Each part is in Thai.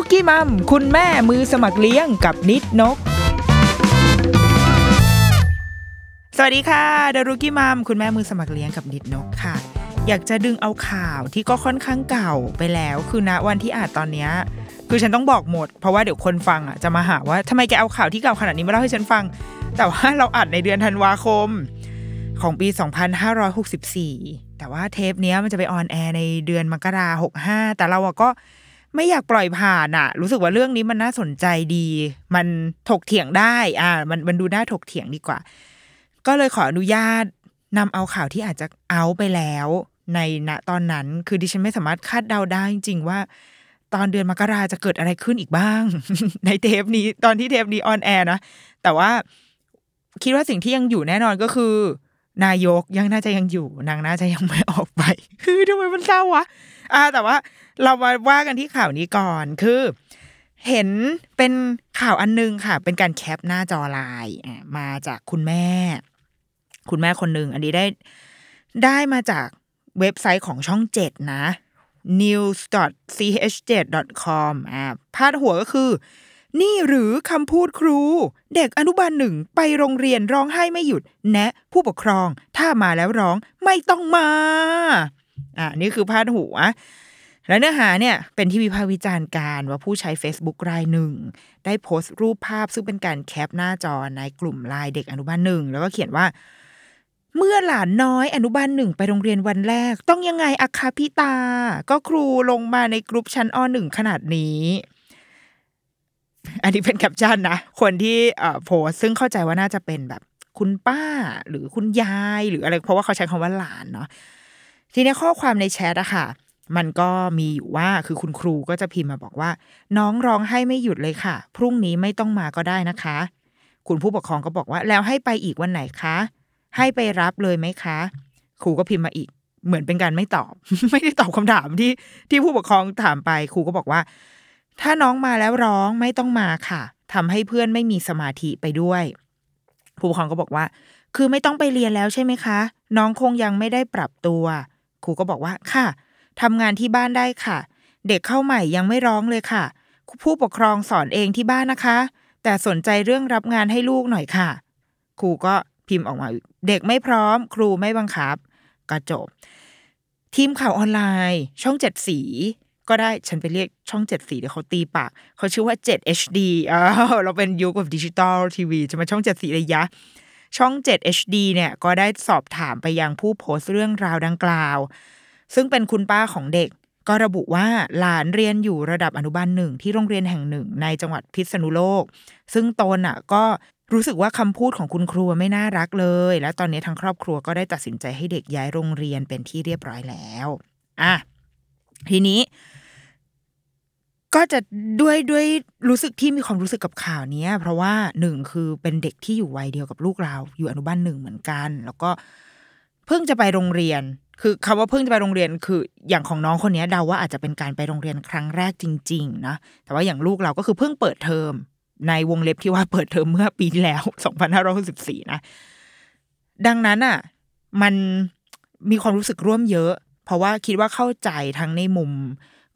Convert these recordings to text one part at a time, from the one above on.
ดอะรุกี้มัมคุณแม่มือสมัครเลี้ยงกับนิดนก สวัสดีค่ะดอะรุกี้มัมคุณแม่มือสมัครเลี้ยงกับนิดนกค่ะ อยากจะดึงเอาข่าวที่ก็ค่อนข้างเก่าไปแล้ว คือณวันที่อานตอนเนี้ยคือฉันต้องบอกหมด เพราะว่าเดี๋ยวคนฟังอะจะมาหาว่าทำไมแกเอาข่าวที่เก่าขนาดนี้มาเล่าให้ฉันฟัง แต่ว่าเราอัดในเดือนธันวาคมของปี 2564 แต่ว่าเทปนี้มันจะไปออนแอร์ในเดือนมกราหกห้าแต่เราก็ ไม่อยากปล่อยผ่านอะรู้สึกว่าเรื่องนี้มันน่าสนใจดี มันถกเถียงได้ อ่า มันมันดูน่าถกเถียงดีกว่า ก็เลยขออนุญาตนำเอาข่าวที่อาจจะเอาไปแล้ว ในณตอนนั้น คือดิฉันไม่สามารถคาดเดาได้จริงๆว่า ตอนเดือนมกราจะเกิดอะไรขึ้นอีกบ้าง ในเทปนี้ตอนที่เทปนี้ on air นะแต่ว่าคิดว่าสิ่งที่ยังอยู่แน่นอนก็คือ นายกยังน่าจะยังอยู่ นางน่าจะยังไม่ออกไปคือทำไมมันเศร้าวะอ่า แต่ว่า เรามาว่ากันที่ข่าวนี้ก่อนคือ เห็นเป็นข่าวอันนึงค่ะ เป็นการแคปหน้าจอไลน์มาจากคุณแม่ คุณแม่คนหนึ่งอันนี้ได้ได้มาจากเว็บไซต์ของช่องเจ็ดนะ news.ch7.com อ่าพาดหัวก็คือ นี่หรือคำพูดครู เด็กอนุบาลหนึ่งไปโรงเรียนร้องไห้ไม่หยุด แนะผู้ปกครองถ้ามาแล้วร้องไม่ต้องมา อ่านี่คือพาดหัว และเนื้อหาเนี่ยเป็นที่วิพากษ์วิจารณ์การว่าผู้ใช้ Facebook รายหนึ่ง ได้โพสต์รูปภาพซึ่งเป็นการแคปหน้าจอในกลุ่มไลน์เด็กอนุบาลหนึ่ง แล้วก็เขียนว่า เมื่อหลานน้อยอนุบาลหนึ่งไปโรงเรียนวันแรก ต้องยังไงอะคะพี่ตา ก็ครูลงมาในกลุ่มชั้นอหนึ่งขนาดนี้ อันนี้เป็นแคปชั่นนะคนที่โพสซึ่งเข้าใจว่าน่าจะเป็นแบบคุณป้าหรือคุณยายหรืออะไรเพราะว่าเขาใช้คำว่าหลานเนาะทีนี้ข้อความในแชทอะค่ะ มันก็มีอยู่ว่าคือคุณครูก็จะพิมพ์มาบอกว่า น้องร้องให้ไม่หยุดเลยค่ะ พรุ่งนี้ไม่ต้องมาก็ได้นะคะ คุณผู้ปกครองก็บอกว่าแล้วให้ไปอีกวันไหนคะ ให้ไปรับเลยไหมคะ ครูก็พิมพ์มาอีก เหมือนเป็นการไม่ตอบ ไม่ได้ตอบคำถามที่ที่ผู้ปกครองถามไปครูก็บอกว่า ถ้าน้องมาแล้วร้องไม่ต้องมาค่ะทำให้เพื่อนไม่มีสมาธิไปด้วยผู้ปกครองก็บอกว่า คือไม่ต้องไปเรียนแล้วใช่ไหมคะ น้องคงยังไม่ได้ปรับตัว ครูก็บอกว่าค่ะ ทำงานที่บ้านได้ค่ะ เด็กเข้าใหม่ยังไม่ร้องเลยค่ะ ผู้ปกครองสอนเองที่บ้านนะคะ แต่สนใจเรื่องรับงานให้ลูกหน่อยค่ะ ครูก็พิมพ์ออกมา เด็กไม่พร้อม ครูไม่บังคับ ก็จบ ทีมข่าวออนไลน์ ช่องเจ็ดสี ก็ได้ฉันไปเรียกช่องเจ็ดสีเดี๋ยวเขาตีปากเขาชื่อว่า 7 HD อ้าเราเป็นยุคแบบดิจิตอลทีวีจะมาช่องเจ็ดสีเลยยะช่อง 7 HD เนี่ยก็ได้สอบถามไปยังผู้โพสต์เรื่องราวดังกล่าว ซึ่งเป็นคุณป้าของเด็ก ก็ระบุว่าหลานเรียนอยู่ระดับอนุบาลหนึ่งที่โรงเรียนแห่งหนึ่งในจังหวัดพิษณุโลก ซึ่งตนอะก็รู้สึกว่าคำพูดของคุณครูไม่น่ารักเลย และตอนนี้ทางครอบครัวก็ได้ตัดสินใจให้เด็กย้ายโรงเรียนเป็นที่เรียบร้อยแล้วอะทีนี้ก็จะด้วยด้วยรู้สึกที่มีความรู้สึกกับข่าวนี้เพราะว่าหนึ่งคือเป็นเด็กที่อยู่วัยเดียวกับลูกเรา อยู่อนุบาลหนึ่งเหมือนกัน แล้วก็เพิ่งจะไปโรงเรียน คือคำว่าเพิ่งจะไปโรงเรียนคืออย่างของน้องคนนี้เดาว่าอาจจะเป็นการไปโรงเรียนครั้งแรกจริง ๆ นะแต่ว่าอย่างลูกเราก็คือเพิ่งเปิดเทอมในวงเล็บที่ว่าเปิดเทอมเมื่อปีที่แล้ว2564นะ ดังนั้นอะ มันมีความรู้สึกร่วมเยอะ เพราะว่าคิดว่าเข้าใจทั้งในมุม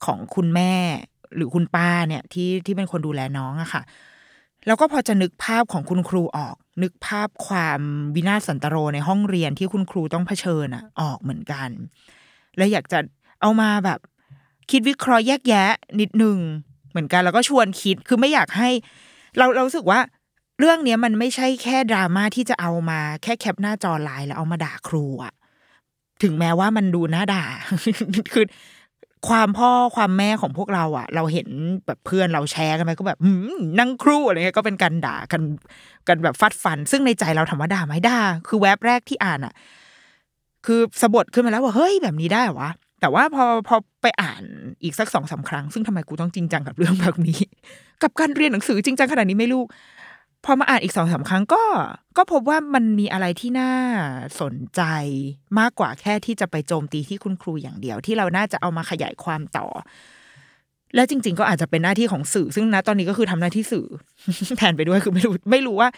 ของคุณแม่หรือคุณป้าเนี่ยที่ที่เป็นคนดูแลน้องอะค่ะ แล้วก็พอจะนึกภาพของคุณครูออก นึกภาพความวินาศสันตโรในห้องเรียนที่คุณครูต้องเผชิญอะออกเหมือนกัน แล้วอยากจะเอามาแบบ คิดวิเคราะห์แยกแยะ นิดนึงเหมือนกัน แล้วก็ชวนคิดคือไม่อยากให้ เราเราสึกว่าเรื่องเนี้ยมันไม่ใช่แค่ดราม่าที่จะเอามาแค่แคปหน้าจอไลน์แล้วเอามาด่าครูอะถึงแม้ว่ามันดูน่าด่าคือ ความพ่อความแม่ของพวกเราอะเราเห็นแบบเพื่อนเราแชร์กันไปก็แบบนั่งครูอะไรเงี้ยก็เป็นการด่ากันกันแบบฟัดฟัน ซึ่งในใจเราถามว่าด่าไหมด่าคือแวบแรกที่อ่านอะคือสะบดขึ้นมาแล้วว่าเฮ้ยแบบนี้ได้เหรอวะแต่ว่าพอพอไปอ่านอีกสักสองสาครั้ง ซึ่งทำไมกูต้องจริงจังกับเรื่องแบบนี้ กับการเรียนหนังสือจริงจังขนาดนี้ไม่รู้ พอมาอ่านอีกสองสาครั้งก็ ก็พบว่ามันมีอะไรที่น่าสนใจมากกว่าแค่ที่จะไปโจมตีที่คุณครูอย่างเดียว ที่เราน่าจะเอามาขยายความต่อ และจริง ๆ ก็อาจจะเป็นหน้าที่ของสื่อ ซึ่งนะตอนนี้ก็คือทำหน้าที่สื่อ แทนไปด้วยคือไม่รู้ไม่รู้ว่า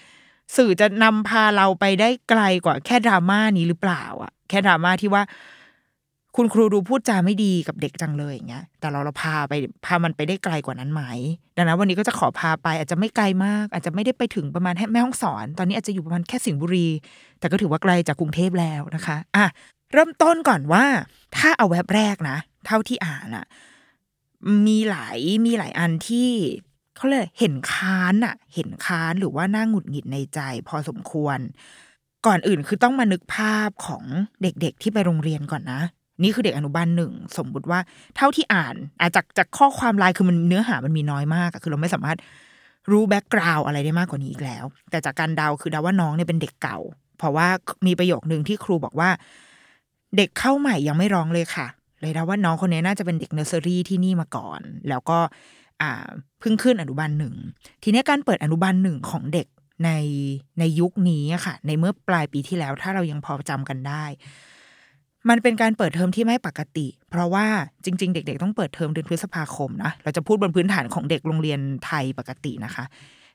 สื่อจะนำพาเราไปได้ไกลกว่าแค่ดราม่านี้หรือเปล่าอะแค่ดราม่าที่ว่า คุณครูดูพูดจาไม่ดีกับเด็กจังเลยอย่างเงี้ย แต่เราเราพาไปพามันไปได้ไกลกว่านั้นไหม ดังนั้นวันนี้ก็จะขอพาไปอาจจะไม่ไกลมาก อาจจะไม่ได้ไปถึงประมาณแม่ห้องสอน ตอนนี้อาจจะอยู่ประมาณแค่สิงห์บุรี แต่ก็ถือว่าไกลจากกรุงเทพแล้วนะคะ อะเริ่มต้นก่อนว่า ถ้าเอาแว็บแรกนะ เท่าที่อ่านอะมีหลายมีหลายอันที่เขาเลยกเห็นค้านอะเห็นค้านหรือว่าน่าหงุดหงิดในใจ พอสมควร ก่อนอื่นคือต้องมานึกภาพของเด็กๆที่ไปโรงเรียนก่อนนะ นี่คือเด็กอนุบาลหนึ่งสมมุติว่าเท่าที่อ่านอาจากจากข้อความลน์คือมันเนื้อหามันมีน้อยมากคือเราไม่สามารถรู้แบ็กกราวอะไรได้มากกว่านี้อีกแล้ว แต่จากการเดาคือเดาว่าน้องเนี่ยเป็นเด็กเก่า เพราะว่ามีประโยคหนึ่งที่ครูบอกว่า เด็กเข้าใหม่ยังไม่ร้องเลยค่ะ เลยเดาว่าน้องคนนี้น่าจะเป็นเด็กเนอร์เซอรี่ที่นี่มาก่อน แล้วก็อ่าเพิ่งขึ้นอนุบาลหนึ่งทีนี้การเปิดอนุบาลหนึ่งของเด็กในในยุคนี้ค่ะ ในเมื่อปลายปีที่แล้วถ้าเรายังพอจำกันได้ มันเป็นการเปิดเทอมที่ไม่ปกติ เพราะว่าจริง ๆ เด็ก ๆ ต้องเปิดเทอมเดือนพฤษภาคมนะเราจะพูดบนพื้นฐานของเด็กโรงเรียนไทยปกตินะคะ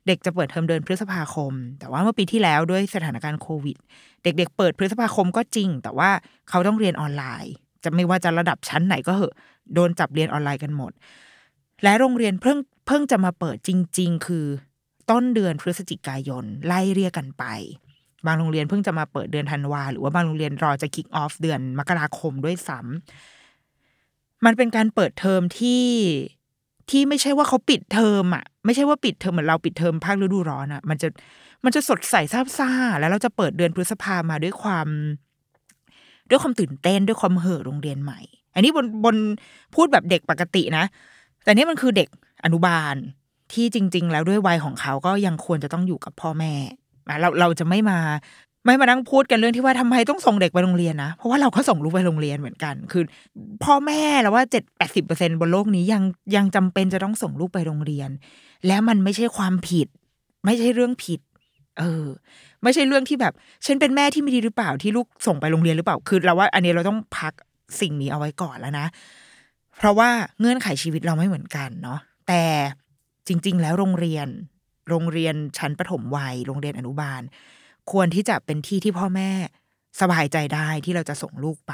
เด็กจะเปิดเทอมเดือนพฤษภาคม แต่ว่าเมื่อปีที่แล้วด้วยสถานการณ์โควิด เด็ก ๆ เปิดพฤษภาคมก็จริง แต่ว่าเขาต้องเรียนออนไลน์ จะไม่ว่าจะระดับชั้นไหนก็เหอะโดนจับเรียนออนไลน์กันหมด และโรงเรียนเพิ่งเพิ่งจะมาเปิดจริง ๆ คือ ต้นเดือนพฤศจิกายนไล่เรียงกันไป บางโรงเรียนเพิ่งจะมาเปิดเดือนธันวาหรือว่าบางโรงเรียนรอจะ kick off เดือนมกราคมด้วยซ้ำมันเป็นการเปิดเทอมที่ที่ไม่ใช่ว่าเขาปิดเทอมอะ ไม่ใช่ว่าปิดเทอมเหมือนเราปิดเทอมภาคฤดูร้อนอะ มันจะมันจะสดใสซาบซ่า แล้วเราจะเปิดเดือนพฤษภามาด้วยความ ด้วยความตื่นเต้นด้วยความเห่อโรงเรียนใหม่ อันนี้บนบนพูดแบบเด็กปกตินะ แต่นี่มันคือเด็กอนุบาลที่จริง ๆ แล้วด้วยวัยของเขาก็ยังควรจะต้องอยู่กับพ่อแม่ เราเราจะไม่มาไม่มานั่งพูดกันเรื่องที่ว่าทำไมต้องส่งเด็กไปโรงเรียนนะ เพราะว่าเราก็ส่งลูกไปโรงเรียนเหมือนกัน คือพ่อแม่แล้วว่าเจ็ดแปดสิบเปอร์เซ็นบนโลกนี้ยังยังจำเป็นจะต้องส่งลูกไปโรงเรียน แล้วมันไม่ใช่ความผิด ไม่ใช่เรื่องผิด เออ ไม่ใช่เรื่องที่แบบ ฉันเป็นแม่ที่ไม่ดีหรือเปล่าที่ลูกส่งไปโรงเรียนหรือเปล่า คือเราว่า อันนี้เราต้องพักสิ่งนี้เอาไว้ก่อนแล้วนะ เพราะว่าเงื่อนไขชีวิตเราไม่เหมือนกันเนาะแต่จริง ๆ แล้วโรงเรียน โรงเรียนชั้นประถมวัย โรงเรียนอนุบาล ควรที่จะเป็นที่ที่พ่อแม่สบายใจได้ที่เราจะส่งลูกไป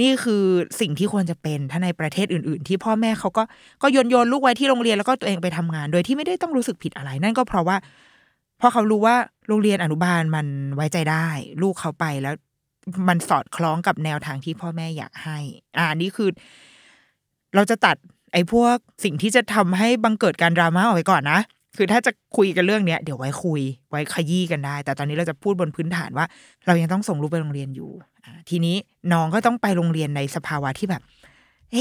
นี่คือสิ่งที่ควรจะเป็นถ้าในประเทศอื่น ๆ ที่พ่อแม่เขาก็ก็โยนโยนลูกไว้ที่โรงเรียนแล้วก็ตัวเองไปทำงาน โดยที่ไม่ได้ต้องรู้สึกผิดอะไร นั่นก็เพราะว่าพราะเขารู้ว่าโรงเรียนอนุบาลมันไว้ใจได้ ลูกเขาไปแล้วมันสอดคล้องกับแนวทางที่พ่อแม่อยากให้ อ่านี่คือ เราจะตัดไอ้พวกสิ่งที่จะทำให้บังเกิดการดราม่าออกไปก่อนนะ คือถ้าจะคุยกันเรื่องเนี้ยเดี๋ยวไว้คุย ไว้ขยี้กันได้ แต่ตอนนี้เราจะพูดบนพื้นฐานว่า เรายังต้องส่งลูกไปโรงเรียนอยู่ทีนี้น้องก็ต้องไปโรงเรียนในสภาวะที่แบบ เอ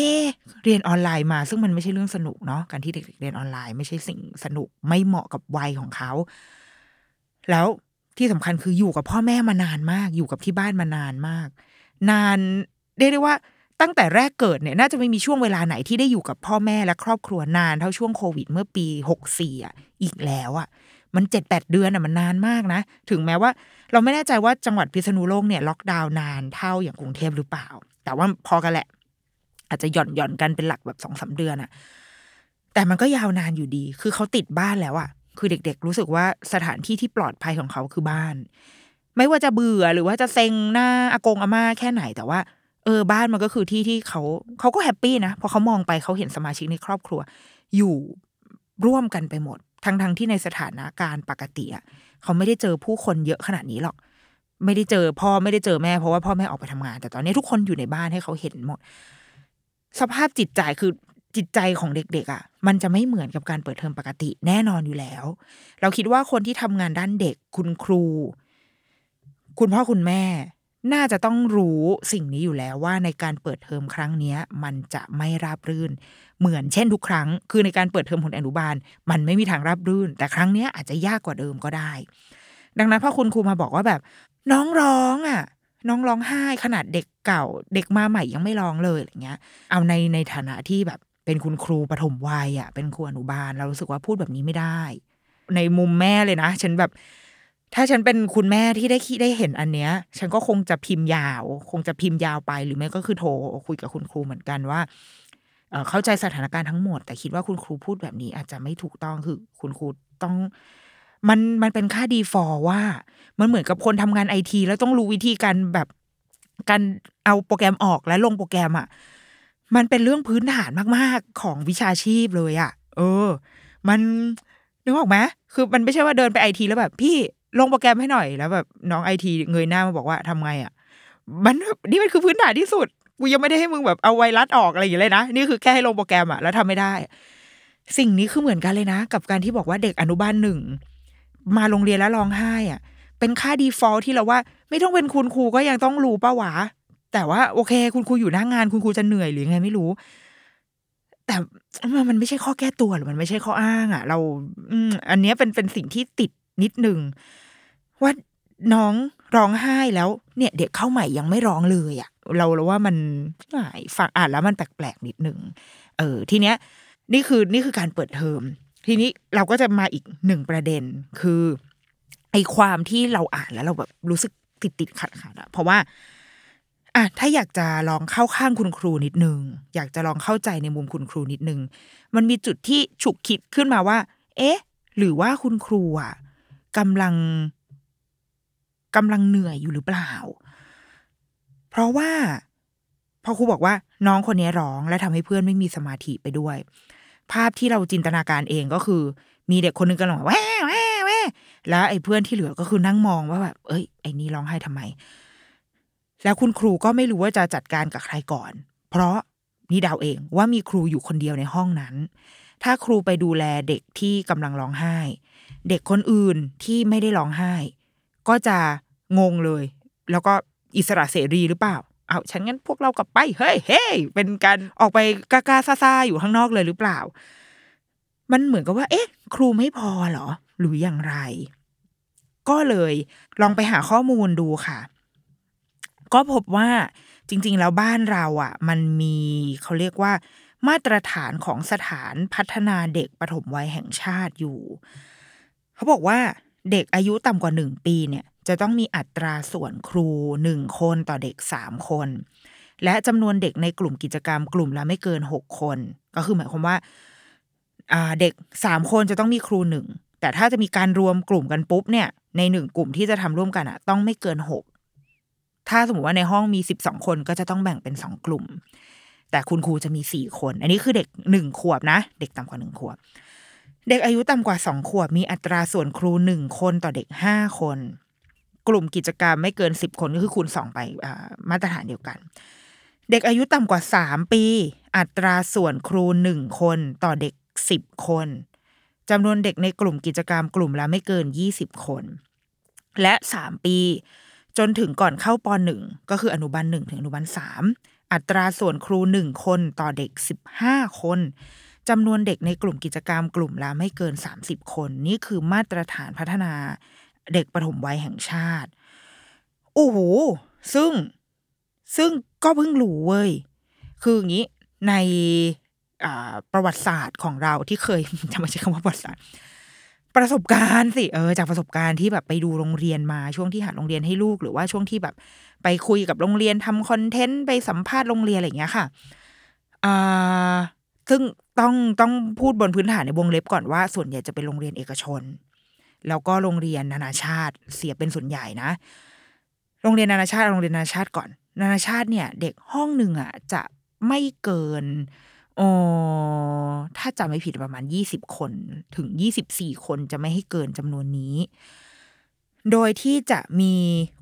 เรียนออนไลน์มา ซึ่งมันไม่ใช่เรื่องสนุกเนาะการที่เด็กๆเรียนออนไลน์ไม่ใช่สิ่งสนุกไม่เหมาะกับวัยของเขา แล้วที่สำคัญคืออยู่กับพ่อแม่มานานมาก อยู่กับที่บ้านมานานมาก นานเรียกได้ว่า ตั้งแต่แรกเกิดเนี่ยน่าจะไม่มีช่วงเวลาไหนที่ได้อยู่กับพ่อแม่และครอบครัวนานเท่าช่วงโควิดเมื่อปีหกสี่อะอีกแล้วอะมันเจ็ดแปดเดือนอะมันนานมากนะ ถึงแม้ว่า เราไม่แน่ใจว่าจังหวัดพิษณุโลกเนี่ยล็อกดาวน์นานเท่าอย่างกรุงเทพหรือเปล่า แต่ว่าพอกันแหละ อาจจะหย่อนหย่อนกันเป็นหลักแบบสองสามเดือนอะ แต่มันก็ยาวนานอยู่ดี คือเขาติดบ้านแล้วอะ คือเด็ก ๆ รู้สึกว่าสถานที่ที่ปลอดภัยของเขาคือบ้าน ไม่ว่าจะเบื่อหรือว่าจะเซ็งหน้าอากงอาม่าแค่ไหนแต่ว่า เออบ้านมันก็คือที่ที่เขาเขาก็ happy นะพอเขามองไปเขาเห็นสมาชิกในครอบครัว อยู่ร่วมกันไปหมด ทั้งทั้งที่ในสถานการณ์ปกติอะเขาไม่ได้เจอผู้คนเยอะขนาดนี้หรอก ไม่ได้เจอพ่อไม่ได้เจอแม่เพราะว่าพ่อแม่ออกไปทำงาน แต่ตอนนี้ทุกคนอยู่ในบ้านให้เขาเห็นหมด สภาพจิตใจคือจิตใจของเด็กๆอะ มันจะไม่เหมือนกับการเปิดเทอมปกติแน่นอนอยู่แล้ว เราคิดว่าคนที่ทำงานด้านเด็กคุณครู คุณพ่อคุณแม่ น่าจะต้องรู้สิ่งนี้อยู่แล้วว่าในการเปิดเทอมครั้งนี้มันจะไม่ราบรื่น เหมือนเช่นทุกครั้ง คือในการเปิดเทอมของอนุบาล มันไม่มีทางราบรื่น แต่ครั้งนี้อาจจะยากกว่าเดิมก็ได้ ดังนั้นพ่อคุณครูมาบอกว่าแบบ น้องร้องอะ น้องร้องไห้ขนาดเด็กเก่า เด็กมาใหม่ยังไม่ร้องเลยอะไรเงี้ย เอาในในฐานะที่แบบ เป็นคุณครูปฐมวัยอะเป็นครูอนุบาลเรารู้สึกว่าพูดแบบนี้ไม่ได้ ในมุมแม่เลยนะฉันแบบ ถ้าฉันเป็นคุณแม่ที่ได้คิดได้เห็นอันเนี้ย ฉันก็คงจะพิมพ์ยาว คงจะพิมพ์ยาวไปหรือไม่ก็คือโทรคุยกับคุณครูเหมือนกันว่าเอ่อเข้าใจสถานการณ์ทั้งหมด แต่คิดว่าคุณครูพูดแบบนี้อาจจะไม่ถูกต้องคือคุณครูต้องมันมันเป็นค่าดีฟอร์ว่า มันเหมือนกับคนทำงานไอทีแล้วต้องรู้วิธีการแบบการเอาโปรแกรมออกและลงโปรแกรมอะมันเป็นเรื่องพื้นฐานมาก ๆ ของวิชาชีพเลยอะ เออ มันนึกออกไหมคือมันไม่ใช่ว่าเดินไปไอทีแล้วแบบพี่ ลงโปรแกรมให้หน่อยแล้วแบบน้องไอทีเงยหน้ามาบอกว่าทำไงอะ มันนี่มันคือพื้นฐานที่สุดกูยังไม่ได้ให้มึงแบบเอาไวรัสออกอะไรอย่างเงี้ยเลยนะนี่คือแค่ให้ลงโปรแกรมอะแล้วทำไม่ได้ สิ่งนี้คือเหมือนกันเลยนะ กับการที่บอกว่าเด็กอนุบาลหนึ่งมาโรงเรียนแล้วร้องไห้อะ เป็นค่าดีฟอลที่เราว่า ไม่ต้องเป็นคุณครูก็ยังต้องรู้ป้าวะแต่ว่าโอเค คุณครูอยู่หน้างาน คุณครูจะเหนื่อยหรือไงไม่รู้ แต่มันไม่ใช่ข้อแก้ตัวหรือมันไม่ใช่ข้ออ้าง อะ เรา อืมอันนี้เป็นเป็นสิ่งที่ติด นิดหนึ่งว่าน้องร้องไห้แล้วเนี่ย เด็กเข้าใหม่ยังไม่ร้องเลยอะเราเราว่ามันฟังอ่านแล้วมันแปลกๆนิดหนึ่งเออ ทีเนี้ย นี่คือนี่คือการเปิดเทอมทีนี้เราก็จะมาอีกหนึ่งประเด็นคือไอความที่เราอ่านแล้วเราแบบรู้สึกติดติดขัดขัดอะเพราะว่าอะถ้าอยากจะลองเข้าข้างคุณครูนิดนึง อยากจะลองเข้าใจในมุมคุณครูนิดนึง มันมีจุดที่ฉุกคิดขึ้นมาว่า เอ๊ะ หรือว่าคุณครูอะ กำลังกำลังเหนื่อยอยู่หรือเปล่า เพราะว่าพอครูบอกว่าน้องคนนี้ร้องและทำให้เพื่อนไม่มีสมาธิไปด้วย ภาพที่เราจินตนาการเองก็คือ มีเด็กคนนึงกำลังแว่แว่แว่แล้วไอ้เพื่อนที่เหลือก็คือนั่งมองว่าแบบเอ้ยไอ้นี่ร้องไห้ทำไม แล้วคุณครูก็ไม่รู้ว่าจะจัดการกับใครก่อน เพราะนี่เดาเองว่ามีครูอยู่คนเดียวในห้องนั้น ถ้าครูไปดูแลเด็กที่กำลังร้องไห้ เด็กคนอื่นที่ไม่ได้ร้องไห้ ก็จะงงเลย แล้วก็อิสระเสรีหรือเปล่าเอาฉันงั้นพวกเรากลับไปเฮ้ยเฮ้ยเป็นการออกไปกล้าๆซ่าอยู่ข้างนอกเลยหรือเปล่า มันเหมือนกับว่า เอ๊ะ ครูไม่พอเหรอ หรืออย่างไร ก็เลยลองไปหาข้อมูลดูค่ะ ก็พบว่าจริง ๆ แล้วบ้านเราอะ มันมีเขาเรียกว่า มาตรฐานของสถานพัฒนาเด็กปฐมวัยแห่งชาติอยู่ เขาบอกว่าเด็กอายุต่ำกว่าหนึ่งปีเนี่ย จะต้องมีอัตราส่วนครูหนึ่งคนต่อเด็กสามคน และจำนวนเด็กในกลุ่มกิจกรรม กลุ่มละไม่เกินหกคน ก็คือหมายความว่าเด็กสามคนจะต้องมีครูหนึ่งแต่ถ้าจะมีการรวมกลุ่มกันปุ๊บเนี่ย ในหนึ่งกลุ่มที่จะทำร่วมกันอะต้องไม่เกินหกถ้าสมมติว่าในห้องมีสิบสองคนก็จะต้องแบ่งเป็นสองกลุ่ม แต่คุณครูจะมีสี่คน อันนี้คือเด็กหนึ่งขวบนะ เด็กต่ำกว่าหนึ่งขวบ เด็กอายุต่ำกว่าสองขวบมีอัตราส่วนครูหนึ่งคนต่อเด็กห้าคน กลุ่มกิจกรรมไม่เกินสิบคนก็คือคูณสองไปมาตรฐานเดียวกัน เด็กอายุต่ำกว่าสามปี อัตราส่วนครูหนึ่งคนต่อเด็กสิบคนจำนวนเด็กในกลุ่มกิจกรรมกลุ่มละไม่เกินยี่สิบคน และสามปี จนถึงก่อนเข้าปหนึ่งก็คืออนุบาลหนึ่งถึงอนุบาลสามอัตราส่วนครูหนึ่งคนต่อเด็กสิบห้าคน จำนวนเด็กในกลุ่มกิจกรรมกลุ่มละไม่เกินสามสิบคน นี่คือมาตรฐานพัฒนาเด็กปฐมวัยแห่งชาติโอ้โหซึ่งซึ่งก็เพิ่งรู้เว้ย คืออย่างนี้ในประวัติศาสตร์ของเราที่เคยจะไม่ใช่คำว่าประวัติศาสตร์ ประสบการณ์สิเออจากประสบการณ์ที่แบบไปดูโรงเรียนมาช่วงที่หาโรงเรียนให้ลูก หรือว่าช่วงที่แบบ ไปคุยกับโรงเรียนทำคอนเทนต์ไปสัมภาษณ์โรงเรียนอะไรอย่างเงี้ยค่ะอ่าซึ่ง ต้องต้องพูดบนพื้นฐานในวงเล็บก่อนว่า ส่วนใหญ่จะเป็นโรงเรียนเอกชน แล้วก็โรงเรียนนานาชาติเสียเป็นส่วนใหญ่นะ โรงเรียนนานาชาติโรงเรียนนานาชาติก่อน นานาชาติเนี่ย เด็กห้องหนึ่งอะจะไม่เกินออถ้าจำไม่ผิดประมาณยี่สิบคน ถึงยี่สิบสี่คนจะไม่ให้เกินจำนวนนี้ โดยที่จะมี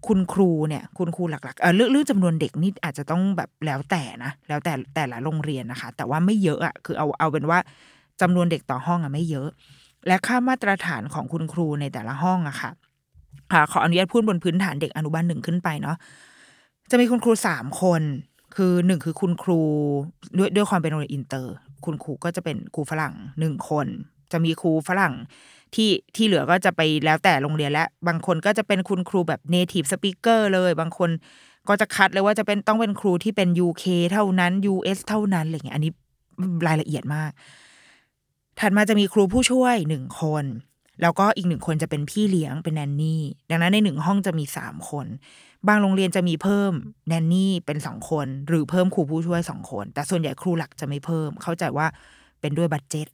คุณครูเนี่ยคุณครูหลักๆเออเรื่องเรื่องจำนวนเด็กนี่อาจจะต้องแบบแล้วแต่นะแล้วแต่แต่ละโรงเรียนนะคะ แต่ว่าไม่เยอะอะคือเอาเอาเป็นว่าจำนวนเด็กต่อห้องอะไม่เยอะ และค่ามาตรฐานของคุณครูในแต่ละห้องอะค่ะค่ะขออนุญาตพูดบนพื้นฐานเด็กอนุบาลหนึ่งขึ้นไปเนาะจะมีคุณครูสามคนคือหนึ่งคือคุณครูด้วยด้วยความเป็นโรงเรียนอินเตอร์ คุณครูก็จะเป็นครูฝรั่งหนึ่งคน จะมีครูฝรั่ง ที่ที่เหลือก็จะไปแล้วแต่โรงเรียนและบางคนก็จะเป็นคุณครูแบบ native speaker เลย บางคนก็จะคัดเลยว่าจะเป็นต้องเป็นครูที่เป็น UK เท่านั้น US เท่านั้นอะไรเงี้ยอันนี้รายละเอียดมาก ถัดมาจะมีครูผู้ช่วยหนึ่งคน แล้วก็อีกหนึ่งคนจะเป็นพี่เลี้ยงเป็นแนนนี่ ดังนั้นในหนึ่งห้องจะมีสามคน บางโรงเรียนจะมีเพิ่มแนนนี่เป็นสองคน หรือเพิ่มครูผู้ช่วยสองคน แต่ส่วนใหญ่ครูหลักจะไม่เพิ่ม เข้าใจว่าเป็นด้วยบัตเจ็ต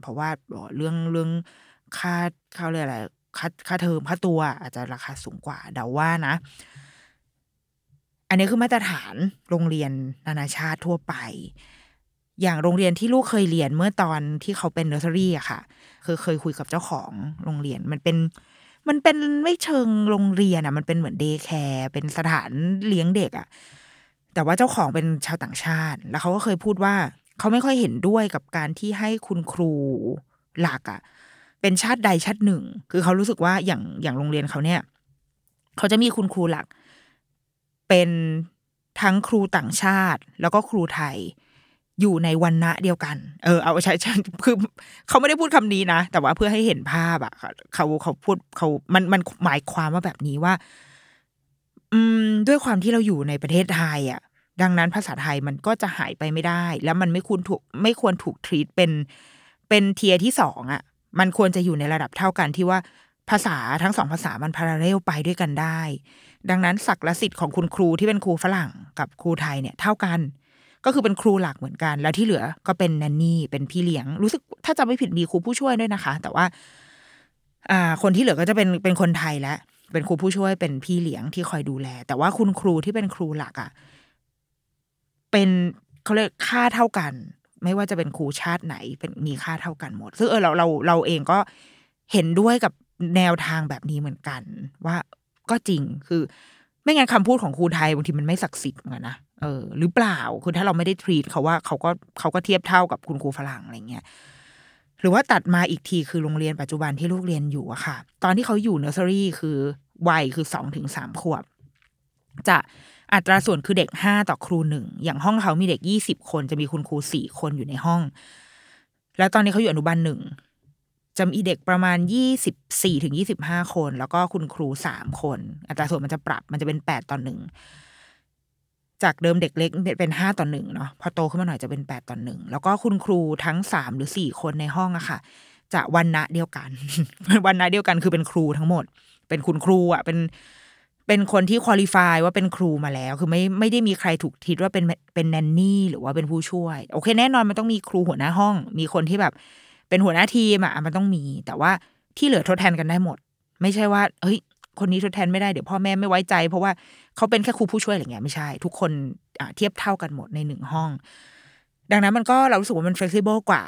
เพราะว่าเรื่องเรื่อง ค่าเขาเรียกอะไรค่าค่าเทอมค่าตัว อาจจะราคาสูงกว่าเดาว่านะ อันนี้คือมาตรฐานโรงเรียนนานาชาติทั่วไป อย่างโรงเรียนที่ลูกเคยเรียนเมื่อตอนที่เขาเป็นเนอร์เซอรี่อะค่ะ คือเคยคุยกับเจ้าของโรงเรียนมันเป็นมันเป็นไม่เชิงโรงเรียนอะมันเป็นเหมือน day care เป็นสถานเลี้ยงเด็กอะแต่ว่าเจ้าของเป็นชาวต่างชาติ แล้วเขาก็เคยพูดว่า เขาไม่ค่อยเห็นด้วยกับการที่ให้คุณครูหลักอะ เป็นชาติใดชาติหนึ่ง คือเขารู้สึกว่าอย่างอย่างโรงเรียนเขาเนี่ย เขาจะมีคุณครูหลัก เป็นทั้งครูต่างชาติ แล้วก็ครูไทยอยู่ในวันณะเดียวกัน เออ เอาใช้คือเขาไม่ได้พูดคำนี้นะ แต่ว่าเพื่อให้เห็นภาพอะเขาเขาพูดเขา มันมันหมายความว่าแบบนี้ว่า อืม ด้วยความที่เราอยู่ในประเทศไทยอะดังนั้นภาษาไทยมันก็จะหายไปไม่ได้ แล้วมันไม่ควรถูก ไม่ควรถูกทรีตเป็นเป็นเทียที่สองอะ มันควรจะอยู่ในระดับเท่ากันที่ว่าภาษาทั้งสองภาษามันพาราเรลไปด้วยกันได้ ดังนั้นศักดิ์สิทธิ์ของคุณครูที่เป็นครูฝรั่งกับครูไทยเนี่ยเท่ากัน ก็คือเป็นครูหลักเหมือนกัน แล้วที่เหลือก็เป็นแนนนี่เป็นพี่เลี้ยง รู้สึกถ้าจะไม่ผิดมีครูผู้ช่วยด้วยนะคะ แต่ว่าอ่าคนที่เหลือก็จะเป็นเป็นคนไทยแล้วเป็นครูผู้ช่วยเป็นพี่เลี้ยงที่คอยดูแล แต่ว่าคุณครูที่เป็นครูหลักอะ่ะเป็นเขาเรียกค่าเท่ากัน ไม่ว่าจะเป็นครูชาติไหนเป็นมีค่าเท่ากันหมด ซึ่งเออเราเราเราเองก็เห็นด้วยกับแนวทางแบบนี้เหมือนกัน ว่าก็จริงคือ ไม่งั้นคำพูดของครูไทยบางทีมันไม่ศักดิ์สิทธิ์เหมือนกันนะเออหรือเปล่าคือถ้าเราไม่ได้ทรีตเขาว่าเขาก็เขาก็เทียบเท่ากับคุณครูฝรั่งอะไรเงี้ยหรือว่าตัดมาอีกทีคือโรงเรียนปัจจุบันที่ลูกเรียนอยู่อะค่ะ ตอนที่เขาอยู่เนอร์เซอรี่คือวัยคือสองถึงสามขวบ จะ อัตราส่วนคือเด็กห้าต่อครูหนึ่งอย่างห้องเขามีเด็กยี่สิบคนจะมีคุณครูสี่คนอยู่ในห้อง แล้วตอนนี้เขาอยู่อนุบาลหนึ่งจะมีเด็กประมาณยี่สิบสี่ถึงยี่สิบห้าคน แล้วก็คุณครูสามคน อัตราส่วนมันจะปรับมันจะเป็นแปดต่อหนึ่งจากเดิมเด็กเล็กเป็นห้าต่อหนึ่งเนาะพอโตขึ้นมาหน่อยจะเป็นแปดต่อหนึ่งแล้วก็คุณครูทั้งสามหรือสี่คนในห้องอะค่ะ จะวันณะเดียวกันวันณะเดียวกันคือเป็นครูทั้งหมด เป็นคุณครูอะเป็น เป็นคนที่คุริฟายว่าเป็นครูมาแล้ว คือไม่ไม่ได้มีใครถูกทิดว่าเป็นเป็นแนนนี่หรือว่าเป็นผู้ช่วย โอเค แน่นอนมันต้องมีครูหัวหน้าห้อง มีคนที่แบบ เป็นหัวหน้าทีมอะมันต้องมี แต่ว่าที่เหลือทดแทนกันได้หมด ไม่ใช่ว่า เฮ้ย คนนี้ทดแทนไม่ได้เดี๋ยวพ่อแม่ไม่ไว้ใจ เพราะว่าเขาเป็นแค่ครูผู้ช่วยอะไรเงี้ยไม่ใช่ ทุกคนเทียบเท่ากันหมดในหนึ่งห้อง ดังนั้นมันก็เรารู้สึกว่ามันเฟกซิเบิลกว่า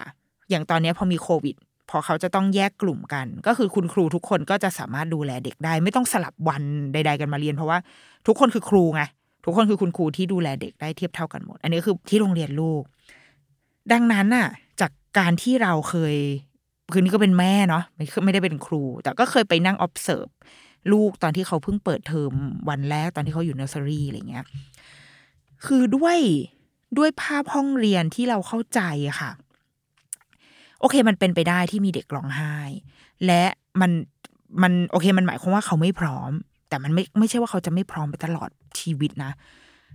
อย่างตอนนี้พอมีโควิด พอเขาจะต้องแยกกลุ่มกัน ก็คือคุณครูทุกคนก็จะสามารถดูแลเด็กได้ ไม่ต้องสลับวันใด ๆ กันมาเรียน เพราะว่าทุกคนคือครูไงทุกคนคือคุณครูที่ดูแลเด็กได้เทียบเท่ากันหมด อันนี้คือที่โรงเรียนลูก ดังนั้นน่ะ จากการที่เราเคยคือนี่ก็เป็นแม่เนาะไม่ไม่ได้เป็นครู แต่ก็เคยไปนั่ง observe ลูกตอนที่เขาเพิ่งเปิดเทอมวันแรกตอนที่เขาอยู่เนอร์เซอรี่อะไรเงี้ย คือด้วยด้วยภาพห้องเรียนที่เราเข้าใจค่ะ โอเค มันเป็นไปได้ที่มีเด็กร้องไห้ และมันมันโอเคมันหมายความว่าเขาไม่พร้อม แต่มันไม่ไม่ใช่ว่าเขาจะไม่พร้อมไปตลอดชีวิตนะ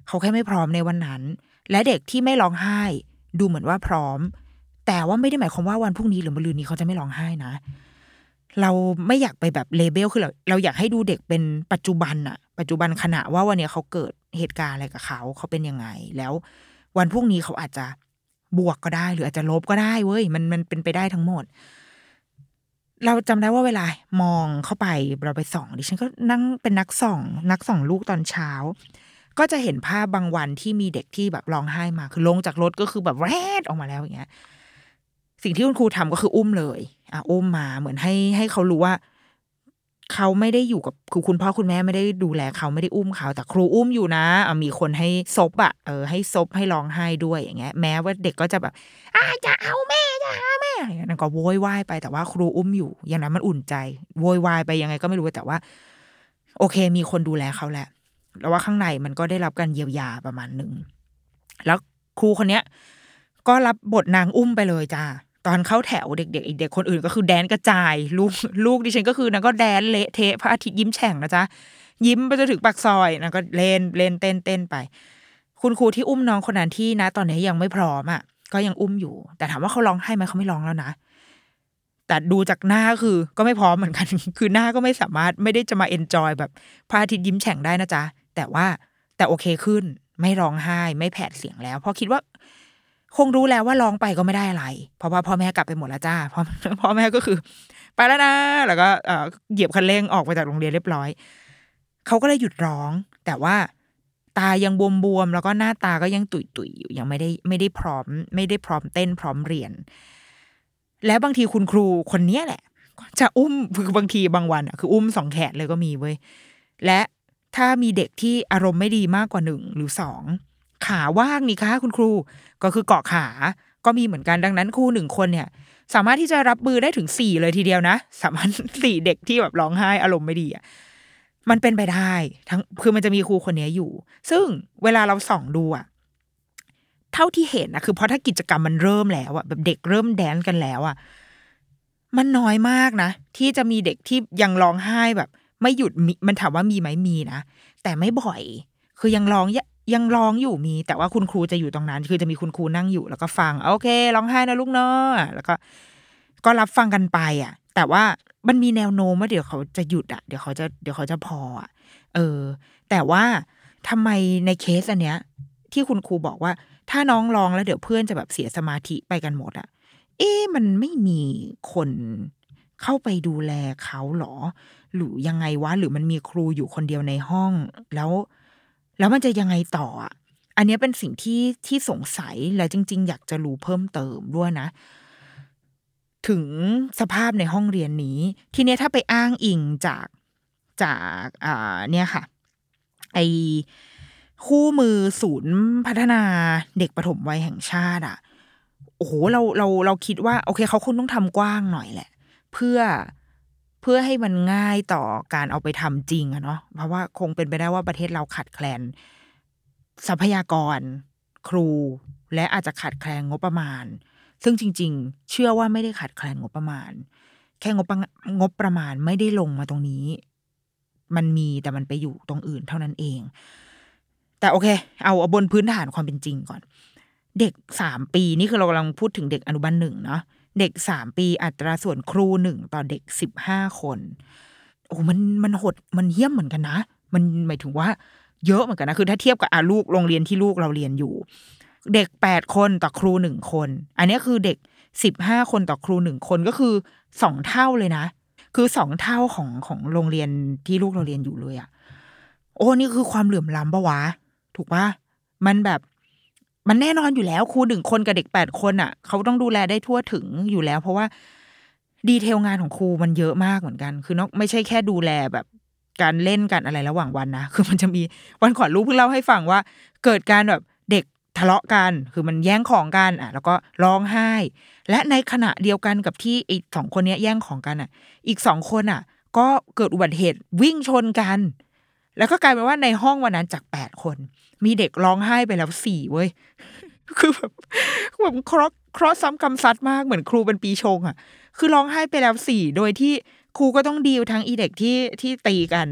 เขาแค่ไม่พร้อมในวันนั้น และเด็กที่ไม่ร้องไห้ ดูเหมือนว่าพร้อม แต่ว่าไม่ได้หมายความว่าวันพรุ่งนี้หรือมะรืนนี้เขาจะไม่ร้องไห้นะ เราไม่อยากไปแบบเลเบลคือเราเราอยากให้ดูเด็กเป็นปัจจุบันอะปัจจุบันขณะว่าวันนี้เขาเกิดเหตุการณ์อะไรกับเขาเขาเป็นยังไง แล้ววันพรุ่งนี้เขาอาจจะ บวกก็ได้ หรืออาจจะลบก็ได้เว้ยมันมันเป็นไปได้ทั้งหมด เราจำได้ว่าเวลามองเข้าไปเราไปส่องดิฉันก็นั่งเป็นนักส่อง นักส่องลูกตอนเช้า ก็จะเห็นภาพบางวันที่มีเด็กที่แบบร้องไห้มา คือลงจากรถก็คือแบบแรดออกมาแล้วอย่างเงี้ย สิ่งที่คุณครูทำก็คืออุ้มเลยอะอุ้มมาเหมือนให้ให้เขารู้ว่า เขาไม่ได้อยู่กับคือคุณพ่อคุณแม่ไม่ได้ดูแลเขาไม่ได้อุ้มเขา แต่ครูอุ้มอยู่นะมีคนให้ซบอะเออให้ซบให้ร้องไห้ด้วยอย่างเงี้ย แม้ว่าเด็กก็จะแบบอาจะเอาแม่จะหาแม่อะไรเงี้ยนั่นก็โวยวายไปแต่ว่าครูอุ้มอยู่ อย่างนั้นมันอุ่นใจโวยวายไปยังไงก็ไม่รู้แต่ว่า โอเค มีคนดูแลเขาแหละแล้วว่าข้างในมันก็ได้รับการเยียวยาประมาณหนึ่งแล้วครูคนเนี้ย ก็รับบทนางอุ้มไปเลยจ้า ตอนเข้าแถวเด็กๆอีกเด็กคนอื่นก็คือแดนกระจาย ลูกลูกดิฉันก็คือนางก็แดนเละเทะพระอาทิตย์ยิ้มแฉ่งนะจ๊ะยิ้มไปจนถึงปากซอยนางก็เล่นเล่นเต้นเต้นไป คุณครูที่อุ้มน้องคนนั้นที่นะ ตอนนี้ยังไม่พร้อมอะก็ยังอุ้มอยู่ แต่ถามว่าเขาร้องไห้ไหมเขาไม่ร้องแล้วนะแต่ดูจากหน้าคือก็ไม่พร้อมเหมือนกัน คือหน้าก็ไม่สามารถไม่ได้จะมาเอนจอยแบบพระอาทิตย์ยิ้มแฉ่งได้นะจ๊ะแต่ว่าแต่โอเคขึ้น ไม่ร้องไห้ไม่แผดเสียงแล้ว เพราะคิดว่า คงรู้แล้วว่าร้องไปก็ไม่ได้อะไร เพราะว่าพ่อแม่กลับไปหมดแล้วจ้าพ่อพ่อแม่ก็คือ ไปแล้วนะ แล้วก็เอ่อเหยียบคันเร่งออกไปจากโรงเรียนเรียบร้อย เขาก็เลยหยุดร้อง แต่ว่าตายังบวมๆแล้วก็หน้าตาก็ยังตุยๆอยู่ยังไม่ได้ไม่ได้พร้อม ไม่ได้พร้อมเต้นพร้อมเรียน แล้วบางทีคุณครูคนเนี้ยแหละ จะอุ้มคือบางทีบางวันอะคืออุ้มสองแขนเลยก็มีเว้ยและถ้ามีเด็กที่อารมณ์ไม่ดีมากกว่าหนึ่งหรือสอง ขาว่างนี่คะคุณครู ก็คือเกาะขา ก็มีเหมือนกันดังนั้นครูหนึ่งคนเนี่ย สามารถที่จะรับมือได้ถึงสี่เลยทีเดียวนะ สามารถสี่เด็กที่แบบร้องไห้อารมณ์ไม่ดีอะมันเป็นไปได้ ทั้งคือมันจะมีครูคนนี้อยู่ ซึ่งเวลาเราส่องดูอะเท่าที่เห็นนะคือเพราะถ้ากิจกรรมมันเริ่มแล้วอะแบบเด็กเริ่มแดนกันแล้วอะมันน้อยมากนะ ที่จะมีเด็กที่ยังร้องไห้แบบ ไม่หยุดมิมันถามว่ามีไหมมีนะแต่ไม่บ่อย คือยังร้อง ยังร้องอยู่มีแต่ว่าคุณครูจะอยู่ตรงนั้น คือจะมีคุณครูนั่งอยู่แล้วก็ฟัง โอเคร้องไห้นะลูกเนาะแล้วก็ ก็รับฟังกันไปอะ แต่ว่ามันมีแนวโน้มว่าเดี๋ยวเขาจะหยุดอะ เดี๋ยวเขาจะเดี๋ยวเขาจะพออะ เออ แต่ว่าทำไมในเคสอันเนี้ย ที่คุณครูบอกว่า ถ้าน้องร้องแล้วเดี๋ยวเพื่อนจะแบบเสียสมาธิไปกันหมดอะ เอ๊ะมันไม่มีคนเข้าไปดูแลเขาหรอ หรือยังไงวะหรือมันมีครูอยู่คนเดียวในห้องแล้ว แล้วมันจะยังไงต่ออะอันนี้เป็นสิ่งที่ที่สงสัยและจริง ๆ อยากจะรู้เพิ่มเติมด้วยนะ ถึงสภาพในห้องเรียนนี้ ทีเนี้ยถ้าไปอ้างอิงจากจากอ่าเนี่ยค่ะ ไอคู่มือศูนย์พัฒนาเด็กปฐมวัยแห่งชาติอะโอ้โหเราเราเราคิดว่า โอเค เขาคงต้องทำกว้างหน่อยแหละ เพื่อ เพื่อให้มันง่ายต่อการเอาไปทำจริงอะเนาะเพราะว่าคงเป็นไปได้ว่าประเทศเราขาดแคลน ทรัพยากร ครู และอาจจะขาดแคลนงบประมาณ ซึ่งจริง ๆ เชื่อว่าไม่ได้ขาดแคลนงบประมาณ แค่งบงบประมาณไม่ได้ลงมาตรงนี้ มันมีแต่มันไปอยู่ตรงอื่นเท่านั้นเอง แต่โอเค เอาเอาบนพื้นฐานความเป็นจริงก่อน เด็กสามปีนี่คือเรากำลังพูดถึงเด็กอนุบาลหนึ่งเนาะ เด็กสามปีอัตราส่วนครูหนึ่งต่อเด็กสิบห้าคน โอ้มันมันหดมันเยี่ยมเหมือนกันนะ มันหมายถึงว่าเยอะเหมือนกันนะ คือถ้าเทียบกับอาลูกโรงเรียนที่ลูกเราเรียนอยู่ เด็กแปดคนต่อครูหนึ่งคน อันนี้คือเด็กสิบห้าคนต่อครูหนึ่งคนก็คือสองเท่าเลยนะ คือสองเท่าของของโรงเรียนที่ลูกเราเรียนอยู่เลยอะโอ้นี่คือความเหลื่อมล้ำปะวะ ถูกปะมันแบบ มันแน่นอนอยู่แล้วครูหนึ่งคนกับเด็กแปดคนอะ เขาต้องดูแลได้ทั่วถึงอยู่แล้ว เพราะว่าดีเทลงานของครูมันเยอะมากเหมือนกัน คือนอกไม่ใช่แค่ดูแลแบบการเล่นกันอะไรระหว่างวันนะคือมันจะมีวันก่อนลูกเพิ่งเล่าให้ฟังว่า เกิดการแบบเด็กทะเลาะกัน คือมันแย่งของกันอะ แล้วก็ร้องไห้ และในขณะเดียวกันกับที่อีกสองคนเนี้ยแย่งของกันอะ อีกสองคนอะ ก็เกิดอุบัติเหตุวิ่งชนกัน แล้วก็กลายเป็นว่าในห้องวันนั้นจากแปดคน มีเด็กร้องไห้ไปแล้วสี่เว้ยคือแบบแบบครอครอซ้ำกำซัดมากเหมือนครูเป็นปีชงอะ คือร้องไห้ไปแล้วสี่โดยที่ครูก็ต้องดีลทั้งอีเด็กที่ที่ตีกัน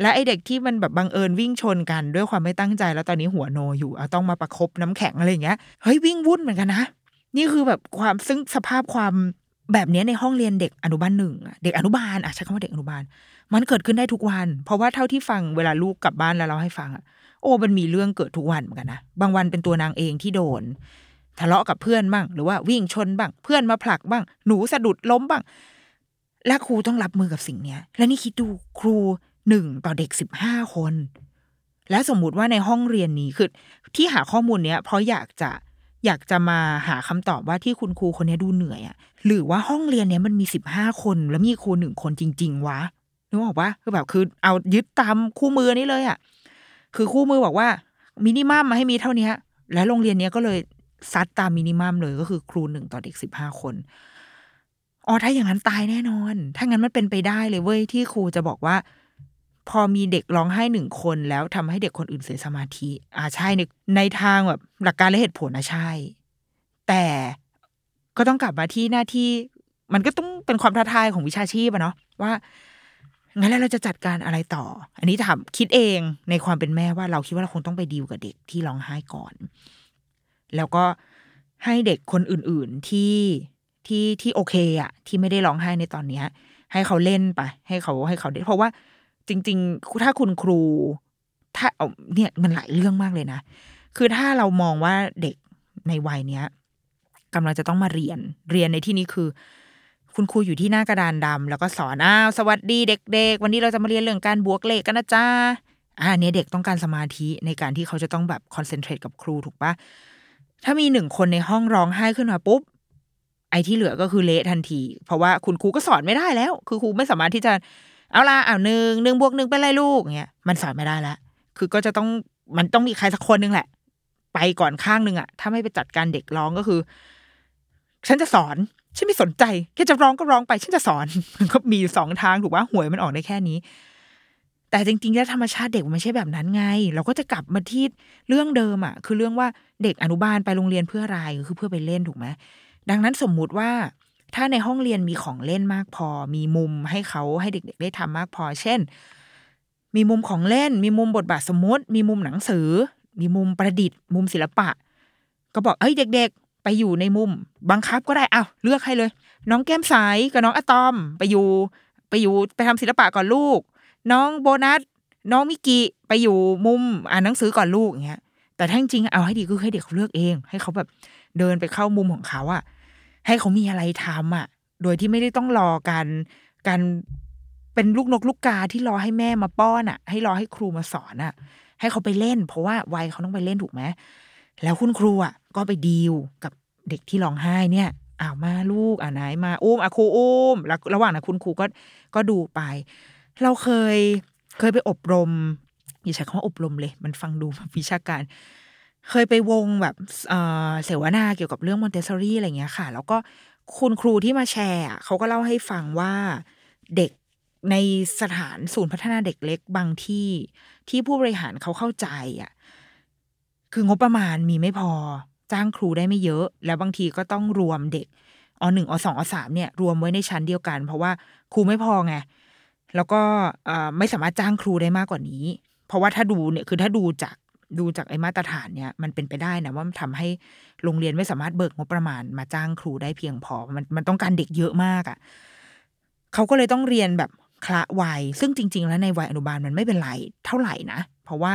และไอเด็กที่มันแบบบังเอิญวิ่งชนกันด้วยความไม่ตั้งใจ แล้วตอนนี้หัวโนอยู่เอาต้องมาประคบน้ำแข็งอะไรอย่างเงี้ยเฮ้ยวิ่งวุ่นเหมือนกันนะนี่คือแบบความซึ่งสภาพความแบบนี้ในห้องเรียนเด็กอนุบาลหนึ่งเด็กอนุบาลอะใช้คำว่าเด็กอนุบาล มันเกิดขึ้นได้ทุกวัน เพราะว่าเท่าที่ฟังเวลาลูกกลับบ้านแล้วเราให้ฟังอะโอ้มันมีเรื่องเกิดทุกวันเหมือนกันนะบางวันเป็นตัวนางเองที่โดน ทะเลาะกับเพื่อนบ้าง หรือว่าวิ่งชนบ้าง เพื่อนมาผลักบ้าง หนูสะดุดล้มบ้าง และครูต้องรับมือกับสิ่งเนี้ย และนี่คิดดูครูหนึ่งต่อเด็กสิบห้าคน และสมมุติว่าในห้องเรียนนี้คือที่หาข้อมูลเนี้ย เพราะอยากจะอยากจะมาหาคำตอบว่าที่คุณครูคนนี้ดูเหนื่อยอะ่ะหรือว่าห้องเรียนเนี้ยมันมีสิบห้าคน แล้วมีครูหนึ่งคนจริง ๆ วะ นึกออกปะคือแบบคือเอายึดตามคู่มือนี้เลยอะ่ะ คือคู่มือบอกว่ามินิมัมมาให้มีเท่านี้และโรงเรียนเนี้ยก็เลยซัดตามมินิมัมเลยก็คือครูหนึ่งต่อเด็กสิบห้าคนอ๋อถ้าอย่างนั้นตายแน่นอน ถ้างั้นมันเป็นไปได้เลยเว้ยที่ครูจะบอกว่า พอมีเด็กร้องไห้หนึ่งคนแล้วทำให้เด็กคนอื่นเสียสมาธิ อ่าใช่ในในทางแบบหลักการและเหตุผลนะใช่ แต่ก็ต้องกลับมาที่หน้าที่ มันก็ต้องเป็นความท้าทายของวิชาชีพอะเนาะว่า งั้นแล้วเราจะจัดการอะไรต่อ อันนี้ถามคิดเองในความเป็นแม่ว่าเราคิดว่าเราคงต้องไปดีลกับเด็กที่ร้องไห้ก่อน แล้วก็ให้เด็กคนอื่นๆที่ที่ที่โอเคอะที่ไม่ได้ร้องไห้ในตอนเนี้ย ให้เขาเล่นไป ให้เขาให้เขาได้เพราะว่าจริง ๆ ถ้าคุณครู ถ้าเอาเนี่ยมันหลายเรื่องมากเลยนะ คือถ้าเรามองว่าเด็กในวัยเนี้ยกำลังจะต้องมาเรียน เรียนในที่นี้คือ คุณครูอยู่ที่หน้ากระดานดำแล้วก็สอนอ้าวสวัสดีเด็ก ๆ วันนี้เราจะมาเรียนเรื่องการบวกเลขกันนะจ้าอ่าเนี่ยเด็กต้องการสมาธิในการที่เขาจะต้องแบบคอนเซนเทรตกับครูถูกปะถ้ามีหนึ่งคนในห้องร้องไห้ขึ้นมาปุ๊บไอ้ที่เหลือก็คือเละทันที เพราะว่าคุณครูก็สอนไม่ได้แล้ว คือครูไม่สามารถที่จะเอาละเอาหนึ่งหนึ่งบวกหนึ่งเป็นไรลูกเงี้ยมันสอนไม่ได้แล้วคือก็จะต้องมันต้องมีใครสักคนนึงแหละ ไปก่อนข้างหนึ่งอะถ้าไม่ไปจัดการเด็กร้องก็คือ ฉันจะสอน ฉันไม่สนใจแค่จะร้องก็ร้องไป ฉันจะสอนมันก็มีสองทางถูกว่าหวยมันออกได้แค่นี้ แต่จริงๆแล้วธรรมชาติเด็กมันไม่ใช่แบบนั้นไง เราก็จะกลับมาที่เรื่องเดิมอะคือเรื่องว่าเด็กอนุบาลไปโรงเรียนเพื่ออะไรคือเพื่อไปเล่นถูกไหมดังนั้นสมมุติว่าถ้าในห้องเรียนมีของเล่นมากพอ มีมุมให้เขาให้เด็ก ๆ ได้ทำมากพอ เช่น มีมุมของเล่น มีมุมบทบาทสมมติ มีมุมหนังสือ มีมุมประดิษฐ์ มุมศิลปะ ก็บอกเอ้ยเด็ก ๆ ไปอยู่ในมุม บังคับก็ได้อ้าวเลือกให้เลย น้องแก้มใสกับน้องอะตอม ไปอยู่ไปอยู่ไปทำศิลปะก่อนลูก น้องโบนัส น้องมิกิไปอยู่มุมอ่านหนังสือก่อนลูกอย่างเงี้ย แต่ถ้าจริงเอาให้ดีคือให้เด็กเขาเลือกเอง ให้เขาแบบเดินไปเข้ามุมของเขาอะให้เขามีอะไรทำอะโดยที่ไม่ได้ต้องรอการการเป็นลูกนกลูกกาที่รอให้แม่มาป้อนอะให้รอให้ครูมาสอนอะให้เขาไปเล่น เพราะว่าวัยเขาต้องไปเล่นถูกไหมแล้วคุณครูอะ ก็ไปดีลกับเด็กที่ร้องไห้เนี่ยอ้าวมาลูกอ่าไหนมาอุ้มอะครูอุ้มแล้วระหว่างนั้นคุณครูก็ก็ดูไป เราเคยเคยไปอบรมอย่าใช้คำว่าอบรมเลย มันฟังดูแบบวิชาการ เคยไปวงแบบเออเสวนาเกี่ยวกับเรื่องมอนเตสซอรี่อะไรเงี้ยค่ะ แล้วก็คุณครูที่มาแชร์เขาก็เล่าให้ฟังว่าเด็กในสถานศูนย์พัฒนาเด็กเล็กบางที่ที่ผู้บริหารเขาเข้าใจอะคืองบประมาณมีไม่พอ จ้างครูได้ไม่เยอะ แล้วบางทีก็ต้องรวมเด็กอหนึ่งอสองอสามเนี่ยรวมไว้ในชั้นเดียวกัน เพราะว่าครูไม่พอไงแล้วก็ไม่สามารถจ้างครูได้มากกว่านี้ เพราะว่าถ้าดูเนี่ยคือถ้าดูจากดูจากไอ้มาตรฐานเนี่ยมันเป็นไปได้นะว่ามันทำให้โรงเรียนไม่สามารถเบิกงบประมาณมาจ้างครูได้เพียงพอ มันมันต้องการเด็กเยอะมากอะ่ะเขาก็เลยต้องเรียนแบบคละวัย ซึ่งจริง ๆ แล้วในวัยอนุบาลมันไม่เป็นไรเท่าไหร่นะ เพราะว่า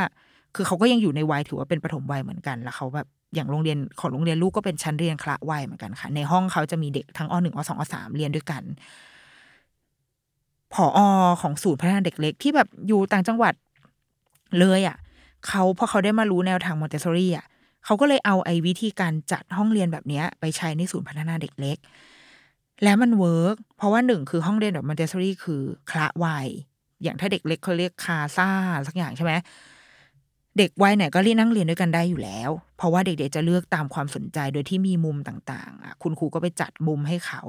คือเขาก็ยังอยู่ในวัยถือว่าเป็นปฐมวัยเหมือนกัน แล้วเขาแบบ อย่างโรงเรียนของโรงเรียนลูกก็เป็นชั้นเรียนคละวัยเหมือนกันค่ะ ในห้องเขาจะมีเด็กทั้งอหนึ่งอสองอสามเรียนด้วยกันผอ.ของศูนย์พัฒนาเด็กเล็กที่แบบอยู่ต่างจังหวัดเลยอะ่ะเขาพอเขาได้มารู้แนวทางมอนเตสซอรี่อะเขาก็เลยเอาไอ้วิธีการจัดห้องเรียนแบบเนี้ย ไปใช้ในศูนย์พัฒนาเด็กเล็ก แล้วมัน work เพราะว่าหนึ่งคือห้องเรียนแบบมอนเตสซอรี่คือคละวัยอย่างถ้าเด็กเล็กเขาเรียก casaสักอย่างใช่ไหม เด็กวัยไหนก็เรียนนั่งเรียนด้วยกันได้อยู่แล้ว เพราะว่าเด็กๆจะเลือกตามความสนใจโดยที่มีมุมต่างๆ คุณครูก็ไปจัดมุมให้เขา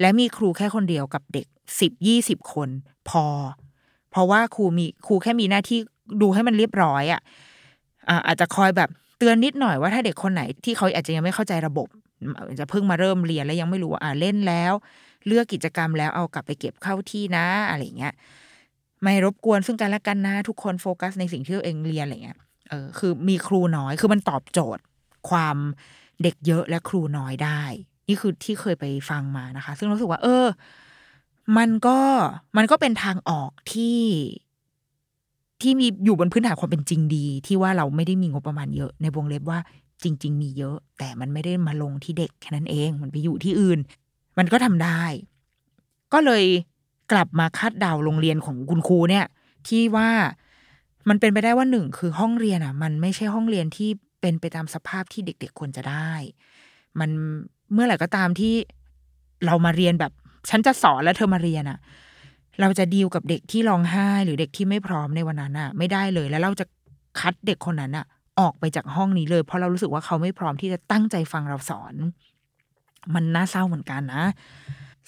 และมีครูแค่คนเดียวกับเด็กสิบยี่สิบคนพอ เพราะว่าครูมีครูแค่มีหน้าที่ดูให้มันเรียบร้อยอะอาจจะคอยแบบเตือนนิดหน่อยว่าถ้าเด็กคนไหนที่เขาอาจจะยังไม่เข้าใจระบบจะเพิ่งมาเริ่มเรียนแล้วยังไม่รู้ว่าอ่าเล่นแล้ว เลือกกิจกรรมแล้วเอากลับไปเก็บเข้าที่นะอะไรเงี้ยไม่รบกวนซึ่งกันและกันนะทุกคนโฟกัสในสิ่งที่ตัวเองเรียนอะไรเงี้ย เออคือมีครูน้อย คือมันตอบโจทย์ ความเด็กเยอะและครูน้อยได้ นี่คือที่เคยไปฟังมานะคะ ซึ่งรู้สึกว่า เออ มันก็มันก็เป็นทางออกที่ที่มีอยู่บนพื้นฐานความเป็นจริงดี ที่ว่าเราไม่ได้มีงบประมาณเยอะ ในวงเล็บว่าจริง ๆ มีเยอะ แต่มันไม่ได้มาลงที่เด็กแค่นั้นเอง มันไปอยู่ที่อื่น มันก็ทำได้ ก็เลยกลับมาคาดเดาโรงเรียนของคุณครูเนี่ย ที่ว่า มันเป็นไปได้ว่าหนึ่งคือห้องเรียนอะ มันไม่ใช่ห้องเรียนที่เป็นไปตามสภาพที่เด็ก ๆควรจะได้ มันเมื่อไหร่ก็ตามที่เรามาเรียนแบบ ฉันจะสอนแล้วเธอมาเรียนอะ เราจะดีลกับเด็กที่ร้องไห้ หรือเด็กที่ไม่พร้อมในวันนั้นอะ ไม่ได้เลยแล้วเราจะคัดเด็กคนนั้นอะ ออกไปจากห้องนี้เลย เพราะเรารู้สึกว่าเขาไม่พร้อมที่จะตั้งใจฟังเราสอน มันน่าเศร้าเหมือนกันนะ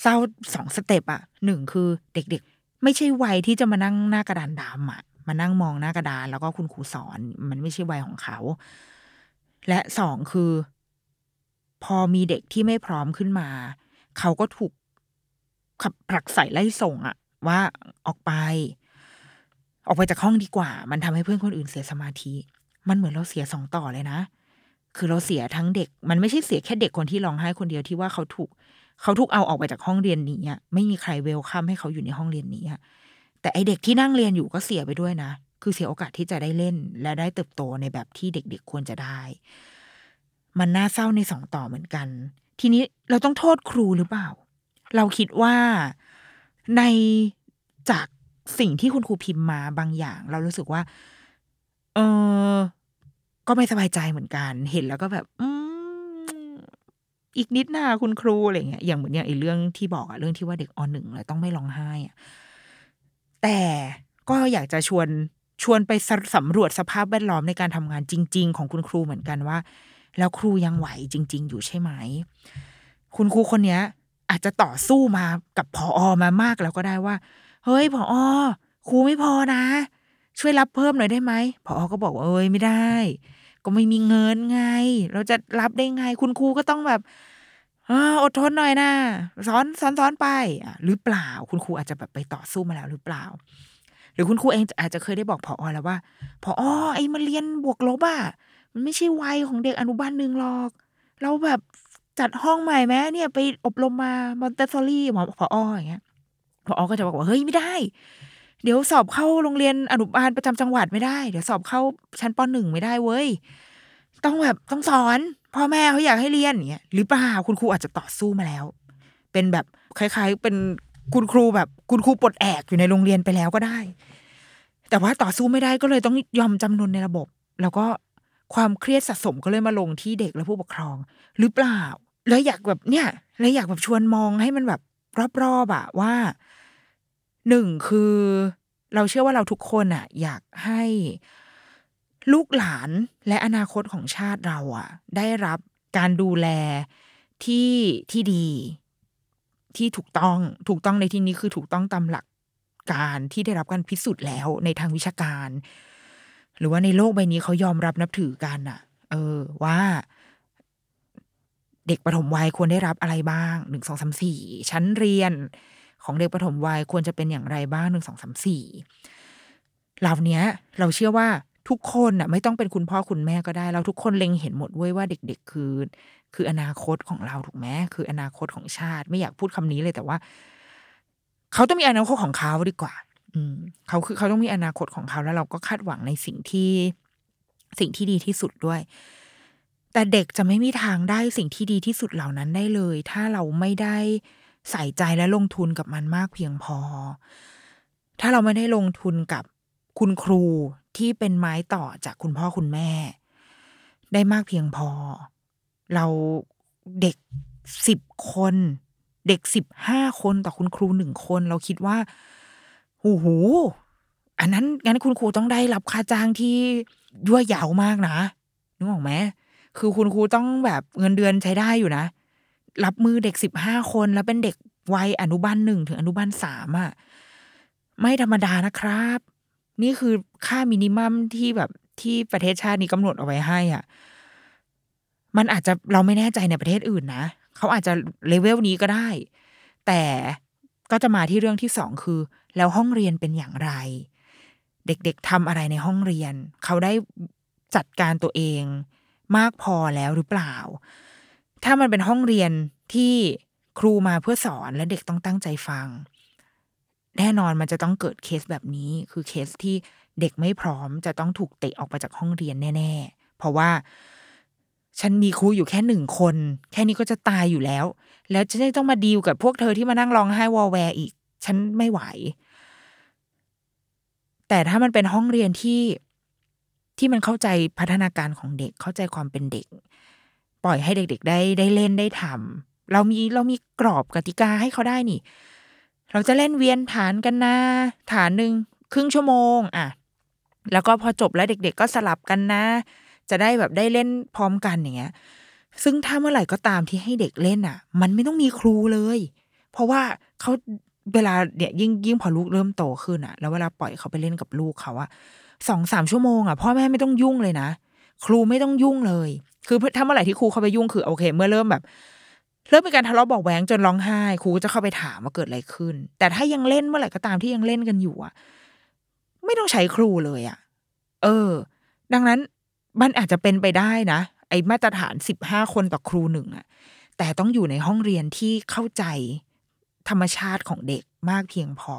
เศร้าสองสเต็ปอะหนึ่งคือเด็กๆ ไม่ใช่วัยที่จะมานั่งหน้ากระดานดำอะ มานั่งมองหน้ากระดาน แล้วก็คุณครูสอน มันไม่ใช่วัยของเขา และสองคือ พอมีเด็กที่ไม่พร้อมขึ้นมา เขาก็ถูกขับผลักใส่ไล่ส่งอะว่าออกไป ออกไปจากห้องดีกว่า มันทำให้เพื่อนคนอื่นเสียสมาธิ มันเหมือนเราเสียสองต่อเลยนะ คือเราเสียทั้งเด็ก มันไม่ใช่เสียแค่เด็กคนที่ร้องไห้คนเดียวที่ว่าเขาถูกเขาถูกเอาออกไปจากห้องเรียนนี้ไม่มีใครเวลคัมให้เขาอยู่ในห้องเรียนนี้ แต่ไอเด็กที่นั่งเรียนอยู่ก็เสียไปด้วยนะ คือเสียโอกาสที่จะได้เล่น และได้เติบโตในแบบที่เด็กๆควรจะได้ มันน่าเศร้าในสองต่อเหมือนกัน ทีนี้เราต้องโทษครูหรือเปล่า เราคิดว่าในจากสิ่งที่คุณครูพิมพ์มาบางอย่าง เรารู้สึกว่า เออก็ไม่สบายใจเหมือนกัน เห็นแล้วก็แบบ อืมอีกนิดหน้าคุณครูอะไรเงี้ยอย่างเหมือนอย่างไอ้เรื่องที่บอกอะเรื่องที่ว่าเด็กอหนึ่งเลยต้องไม่ร้องไห้อะ แต่ก็อยากจะชวนชวนไปสสำรวจสภาพแวดล้อมในการทำงานจริง ๆ ของคุณครูเหมือนกันว่า แล้วครูยังไหวจริง ๆ อยู่ใช่ไหม คุณครูคนนี้อาจจะต่อสู้มากับพออมามากแล้วก็ได้ว่า เฮ้ยพออครูไม่พอนะ ช่วยรับเพิ่มหน่อยได้ไหมพออก็บอกว่าเอ้ยไม่ได้ ก็ไม่มีเงินไง เราจะรับได้ไง คุณครูก็ต้องแบบ อดทนหน่อยนะสอนสอนสอนไปหรือเปล่า คุณครูอาจจะแบบไปต่อสู้มาแล้วหรือเปล่า หรือคุณครูเองอาจจะเคยได้บอกพออแล้วว่าพออไอ้มาเรียนบวกลบอะมันไม่ใช่วัยของเด็กอนุบาลหนึ่งหรอก เราแบบจัดห้องใหม่ไหมเนี่ยไปอบรมมามอนเตสซอรี่หมอพอออย่างเงี้ยพออก็จะบอกว่าเฮ้ยไม่ได้ เดี๋ยวสอบเข้าโรงเรียนอนุบาลประจำจังหวัดไม่ได้ เดี๋ยวสอบเข้าชั้นปหนึ่งไม่ได้เว้ยต้องแบบต้องสอน พ่อแม่เขาอยากให้เรียนอย่างเงี้ยหรือเปล่าคุณครูอาจจะต่อสู้มาแล้ว เป็นแบบคล้ายๆ เป็นคุณครูแบบคุณครูปลดแอกอยู่ในโรงเรียนไปแล้วก็ได้ แต่ว่าต่อสู้ไม่ได้ก็เลยต้องยอมจำนนในระบบ แล้วก็ความเครียดสะสมก็เลยมาลงที่เด็กและผู้ปกครอง หรือเปล่า แล้วอยากแบบเนี่ยแล้วอยากแบบชวนมองให้มันแบบรอบๆอะว่าหนึ่งคือเราเชื่อว่าเราทุกคนอะอยากให้ ลูกหลานและอนาคตของชาติเราอะได้รับการดูแลที่ที่ดี ที่ถูกต้องถูกต้องในที่นี้คือถูกต้องตามหลักการที่ได้รับการพิสูจน์แล้วในทางวิชาการ หรือว่าในโลกใบนี้เขายอมรับนับถือกันอะเออ ว่า เด็กปฐมวัยควรได้รับอะไรบ้างหนึ่งสองสามสี่ชั้นเรียนของเด็กปฐมวัยควรจะเป็นอย่างไรบ้างหนึ่งสองสามสี่เหล่านี้เราเชื่อว่า ทุกคนน่ะไม่ต้องเป็นคุณพ่อคุณแม่ก็ได้ เราทุกคนเล็งเห็นหมดเว้ยว่าเด็ก ๆ คือ คืออนาคตของเราถูกไหมคืออนาคตของชาติ ไม่อยากพูดคำนี้เลยแต่ว่า เขาต้องมีอนาคตของเขาดีกว่า อืมเขาคือเขาต้องมีอนาคตของเขาแล้วเราก็คาดหวังในสิ่งที่สิ่งที่ดีที่สุดด้วย แต่เด็กจะไม่มีทางได้สิ่งที่ดีที่สุดเหล่านั้นได้เลย ถ้าเราไม่ได้ใส่ใจและลงทุนกับมันมากเพียงพอ ถ้าเราไม่ได้ลงทุนกับคุณครู ที่เป็นไม้ต่อจากคุณพ่อคุณแม่ ได้มากเพียงพอ เราเด็กสิบคน เด็กสิบห้าคนต่อคุณครูหนึ่งคน เราคิดว่าโอ้โหอันนั้นงั้นคุณครูต้องได้รับค่าจ้างที่ยั่วยาวมากนะนึกออกไหมคือคุณครูต้องแบบเงินเดือนใช้ได้อยู่นะ รับมือเด็กสิบห้าคนแล้วเป็นเด็กวัยอนุบาลหนึ่งถึงอนุบาลสามอะ ไม่ธรรมดานะครับ นี่คือค่ามินิมัมที่แบบที่ประเทศชาตินี้กำหนดเอาไว้ให้อะ มันอาจจะเราไม่แน่ใจในประเทศอื่นนะเขาอาจจะเลเวลนี้ก็ได้ แต่ก็จะมาที่เรื่องที่สองคือ แล้วห้องเรียนเป็นอย่างไร เด็กๆทำอะไรในห้องเรียน เขาได้จัดการตัวเองมากพอแล้วหรือเปล่า ถ้ามันเป็นห้องเรียนที่ครูมาเพื่อสอนและเด็กต้องตั้งใจฟัง แน่นอนมันจะต้องเกิดเคสแบบนี้ คือเคสที่เด็กไม่พร้อมจะต้องถูกเตะออกไปจากห้องเรียนแน่ ๆ เพราะว่าฉันมีครูอยู่แค่หนึ่งคน แค่นี้ก็จะตายอยู่แล้ว แล้วจะได้ต้องมาดีลกับพวกเธอที่มานั่งร้องไห้วอลแวร์อีก ฉันไม่ไหว แต่ถ้ามันเป็นห้องเรียนที่ที่มันเข้าใจพัฒนาการของเด็กเข้าใจความเป็นเด็ก ปล่อยให้เด็ก ๆ ได้ได้เล่นได้ทำเรามีเรามีกรอบกติกาให้เขาได้นี่ เราจะเล่นเวียนฐานกันนะฐานหนึ่งครึ่งชั่วโมงอะแล้วก็พอจบแล้วเด็ก ๆ ก็สลับกันนะ จะได้แบบได้เล่นพร้อมกันอย่างเงี้ย ซึ่งถ้าเมื่อไหร่ก็ตามที่ให้เด็กเล่นอะ มันไม่ต้องมีครูเลย เพราะว่าเขาเวลาเนี่ยยิ่งยิ่งพอลูกเริ่มโตขึ้นอะ แล้วเวลาปล่อยเขาไปเล่นกับลูกเขาอะสองสามชั่วโมงอะพ่อแม่ไม่ต้องยุ่งเลยนะ ครูไม่ต้องยุ่งเลย คือถ้าเมื่อไหร่ที่ครูเข้าไปยุ่งคือโอเค เมื่อเริ่มแบบ เริ่มมีการทะเลาะบอกแหวงจนร้องไห้ครูก็จะเข้าไปถามว่าเกิดอะไรขึ้น แต่ถ้ายังเล่นเมื่อไหร่ก็ตามที่ยังเล่นกันอยู่อะไม่ต้องใช้ครูเลยอะเออ ดังนั้นมันอาจจะเป็นไปได้นะ ไอ้มาตรฐานสิบห้าคนต่อครูหนึ่งอะแต่ต้องอยู่ในห้องเรียนที่เข้าใจธรรมชาติของเด็กมากเพียงพอ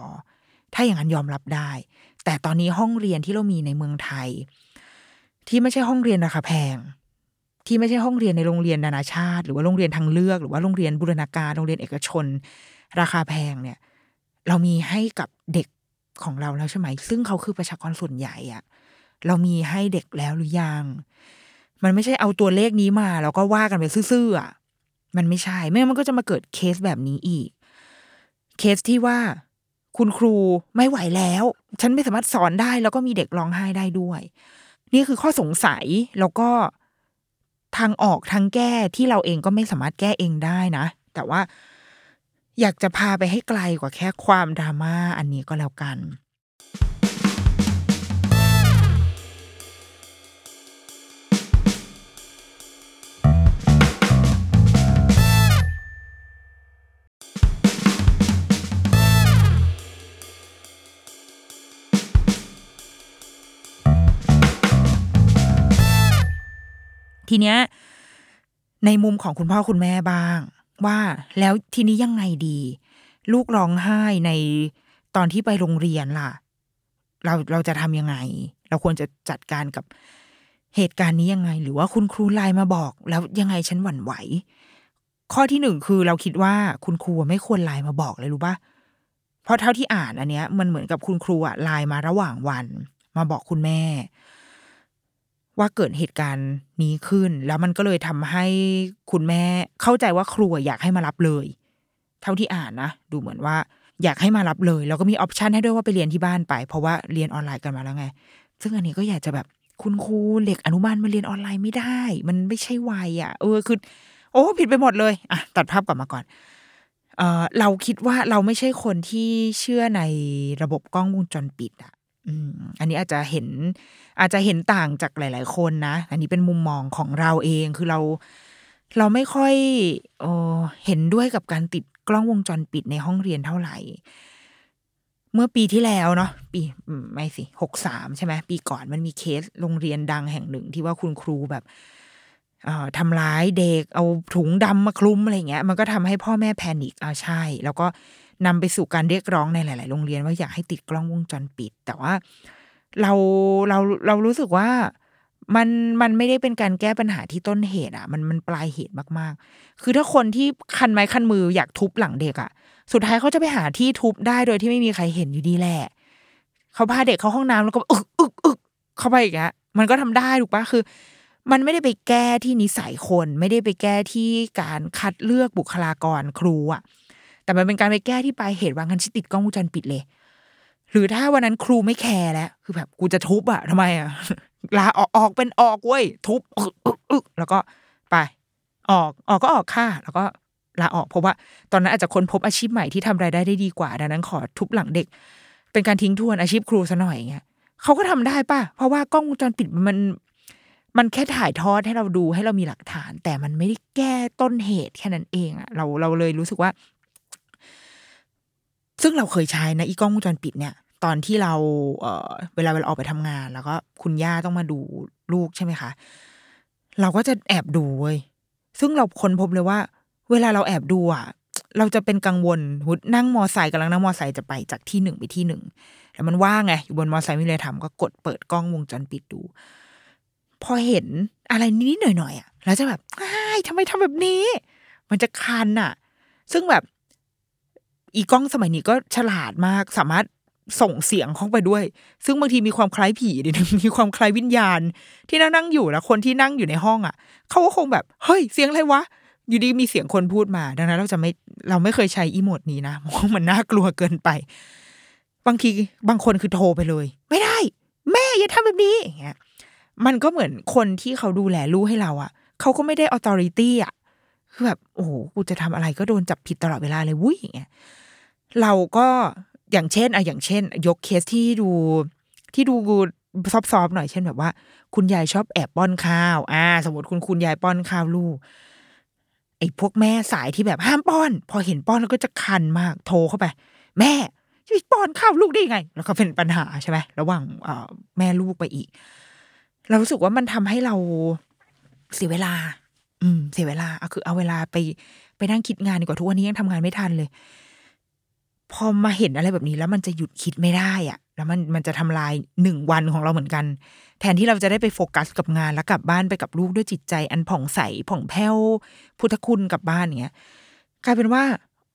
ถ้าอย่างนั้นยอมรับได้ แต่ตอนนี้ห้องเรียนที่เรามีในเมืองไทย ที่ไม่ใช่ห้องเรียนราคาแพง ที่ไม่ใช่ห้องเรียนในโรงเรียนนานาชาติ หรือว่าโรงเรียนทางเลือก หรือว่าโรงเรียนบูรณาการโรงเรียนเอกชน ราคาแพงเนี่ย เรามีให้กับเด็กของเราแล้วใช่ไหม ซึ่งเขาคือประชากรส่วนใหญ่อะเรามีให้เด็กแล้วหรือยัง มันไม่ใช่เอาตัวเลขนี้มา แล้วก็ว่ากันไปซื่อๆอะมันไม่ใช่ ไม่งั้นมันก็จะมาเกิดเคสแบบนี้อีก เคสที่ว่าคุณครูไม่ไหวแล้ว ฉันไม่สามารถสอนได้ แล้วก็มีเด็กร้องไห้ได้ด้วย นี่คือข้อสงสัยแล้วก็ ทางออกทางแก้ที่เราเองก็ไม่สามารถแก้เองได้นะ แต่ว่าอยากจะพาไปให้ไกลกว่าแค่ความดราม่าอันนี้ก็แล้วกัน ทีเนี้ยในมุมของคุณพ่อคุณแม่บ้าง ว่าแล้วทีนี้ยังไงดี ลูกร้องไห้ในตอนที่ไปโรงเรียนล่ะ เราเราจะทำยังไง เราควรจะจัดการกับเหตุการณ์นี้ยังไง หรือว่าคุณครูไลน์มาบอก แล้วยังไงฉันหวั่นไหว ข้อที่หนึ่งคือเราคิดว่าคุณครูไม่ควรไลน์มาบอกเลยรู้ปะเพราะเท่าที่อ่านอันเนี้ย มันเหมือนกับคุณครูอะไลน์มาระหว่างวัน มาบอกคุณแม่ ว่าเกิดเหตุการณ์นี้ขึ้น แล้วมันก็เลยทำให้คุณแม่เข้าใจว่าครูอยากให้มารับเลย เท่าที่อ่านนะดูเหมือนว่าอยากให้มารับเลย แล้วก็มีออปชันให้ด้วยว่าไปเรียนที่บ้านไป เพราะว่าเรียนออนไลน์กันมาแล้วไง ซึ่งอันนี้ก็อยากจะแบบคุณครูเด็กอนุบาลมาเรียนออนไลน์ไม่ได้ มันไม่ใช่วัยอะ เออคือ โอ้ผิดไปหมดเลยอะตัดภาพกลับมาก่อนเออเราคิดว่าเราไม่ใช่คนที่เชื่อในระบบกล้องวงจรปิดอะ อันนี้อาจจะเห็นอาจจะเห็นต่างจากหลาย ๆ คนนะ อันนี้เป็นมุมมองของเราเองคือเราเราไม่ค่อยเอเห็นด้วยกับการติดกล้องวงจรปิดในห้องเรียนเท่าไหร่ เมื่อปีที่แล้วเนาะปีไม่สิหกสามใช่ไหมปีก่อนมันมีเคสโรงเรียนดังแห่งหนึ่งที่ว่าคุณครูแบบออทำร้ายเด็กเอาถุงดำมาคลุมอะไรเงี้ย มันก็ทำให้พ่อแม่แพนิคอ่าใช่ แล้วก็ นำไปสู่การเรียกร้องในหลาย ๆ โรงเรียนว่าอยากให้ติดกล้องวงจรปิด แต่ว่าเราเราเรารู้สึกว่ามันมันไม่ได้เป็นการแก้ปัญหาที่ต้นเหตุอะ มันมันปลายเหตุมากๆ คือถ้าคนที่คันไม้คันมืออยากทุบหลังเด็กอะ สุดท้ายเขาจะไปหาที่ทุบได้โดยที่ไม่มีใครเห็นอยู่ดีแหละเขาพาเด็กเข้าห้องน้ำแล้วก็อึกอึกอึกเข้าไปอย่างเงี้ยมันก็ทำได้ถูกปะคือ มันไม่ได้ไปแก้ที่นิสัยคน ไม่ได้ไปแก้ที่การคัดเลือกบุคลากรครูอะ แต่มันเป็นการไปแก้ที่ปลายเหตุวางคันชิติดกล้องวงจรปิดเลย หรือถ้าวันนั้นครูไม่แคร์แล้ว คือแบบกูจะทุบอะทำไมอะลาออกออกเป็นออกเว้ยทุบแล้วก็ไป ออกออกก็ออกค่ะแล้วก็ลาออกเพราะว่า ตอนนั้นอาจจะค้นพบอาชีพใหม่ที่ทำรายได้ได้ดีกว่าดังนั้นขอทุบหลังเด็ก เป็นการทิ้งทวนอาชีพครูซะหน่อยอย่างเงี้ยเขาก็ทำได้ป่ะ เพราะว่ากล้องวงจรปิดมัน มันแค่ถ่ายทอดให้เราดูให้เรามีหลักฐาน แต่มันไม่ได้แก้ต้นเหตุแค่นั้นเองอะเราเราเลยรู้สึกว่า ซึ่งเราเคยใช้นะอีกล้องวงจรปิดเนี่ย ตอนที่เราเออเวลาเวลาออกไปทำงาน แล้วก็คุณย่าต้องมาดูลูกใช่ไหมคะเราก็จะแอบดูเว้ยซึ่งเราค้นพบเลยว่า เวลาเราแอบดูอะเราจะเป็นกังวลหุดนั่งมอไซค์กำลังนั่งมอไซค์จะไปจากที่หนึ่งไปที่หนึ่งแล้วมันว่างไงอยู่บนมอไซค์ไม่มีอะไรทำก็กดเปิดกล้องวงจรปิดดู พอเห็นอะไรนิดหน่อยๆอะ แล้วจะแบบอ้ทำไมทำแบบนี้ มันจะคันอะ ซึ่งแบบ อีกล้องสมัยนี้ก็ฉลาดมากสามารถส่งเสียงเข้าไปด้วย ซึ่งบางทีมีความคล้ายผีดิมีความคล้ายวิญญาณ ที่นั่งนั่งอยู่แล้วคนที่นั่งอยู่ในห้องอะเขาก็คงแบบเฮ้ยเสียงอะไรวะอยู่ดีมีเสียงคนพูดมา ดังนั้นเราจะไม่เราไม่เคยใช้อีโมดนี้นะเพราะมันน่ากลัวเกินไป บางทีบางคนคือโทรไปเลย ไม่ได้ แม่อย่าทำแบบนี้อย่างเงี้ยมันก็เหมือนคนที่เขาดูแลลูกให้เราอะเขาก็ไม่ได้ออ t h o r i t y อะคือแบบโอ้โหกูจะทำอะไรก็โดนจับผิดตลอดเวลาเลยวุ้ยอย่างเงี้ย เราก็อย่างเช่นอะอย่างเช่น ยกเคสที่ดูที่ดูซอฟๆหน่อยเช่นแบบว่า คุณยายชอบแอบป้อนข้าวอ่าสมมติคุณคุณยายป้อนข้าวลูกไอ้พวกแม่สายที่แบบห้ามป้อน พอเห็นป้อนแล้วก็จะคันมากโทรเข้าไป แม่จะปป้อนข้าวลูกได้ไง แล้วก็เป็นปัญหาใช่ไหมระหว่างเอ่อแม่ลูกไปอีก เรารู้สึกว่ามันทำให้เราเสียเวลา อืม เสียเวลาเอาคือเอาเวลาไปไปนั่งคิดงานดีกว่าทุกวันนี้ยังทำงานไม่ทันเลย พอมาเห็นอะไรแบบนี้แล้วมันจะหยุดคิดไม่ได้อะแล้วมันมันจะทำลายหนึ่งวันของเราเหมือนกัน แทนที่เราจะได้ไปโฟกัสกับงานแล้วกลับบ้านไปกับลูกด้วยจิตใจ อันผ่องใสผ่องแผ้วพุทธคุณกลับบ้านเนี้ยกลายเป็นว่า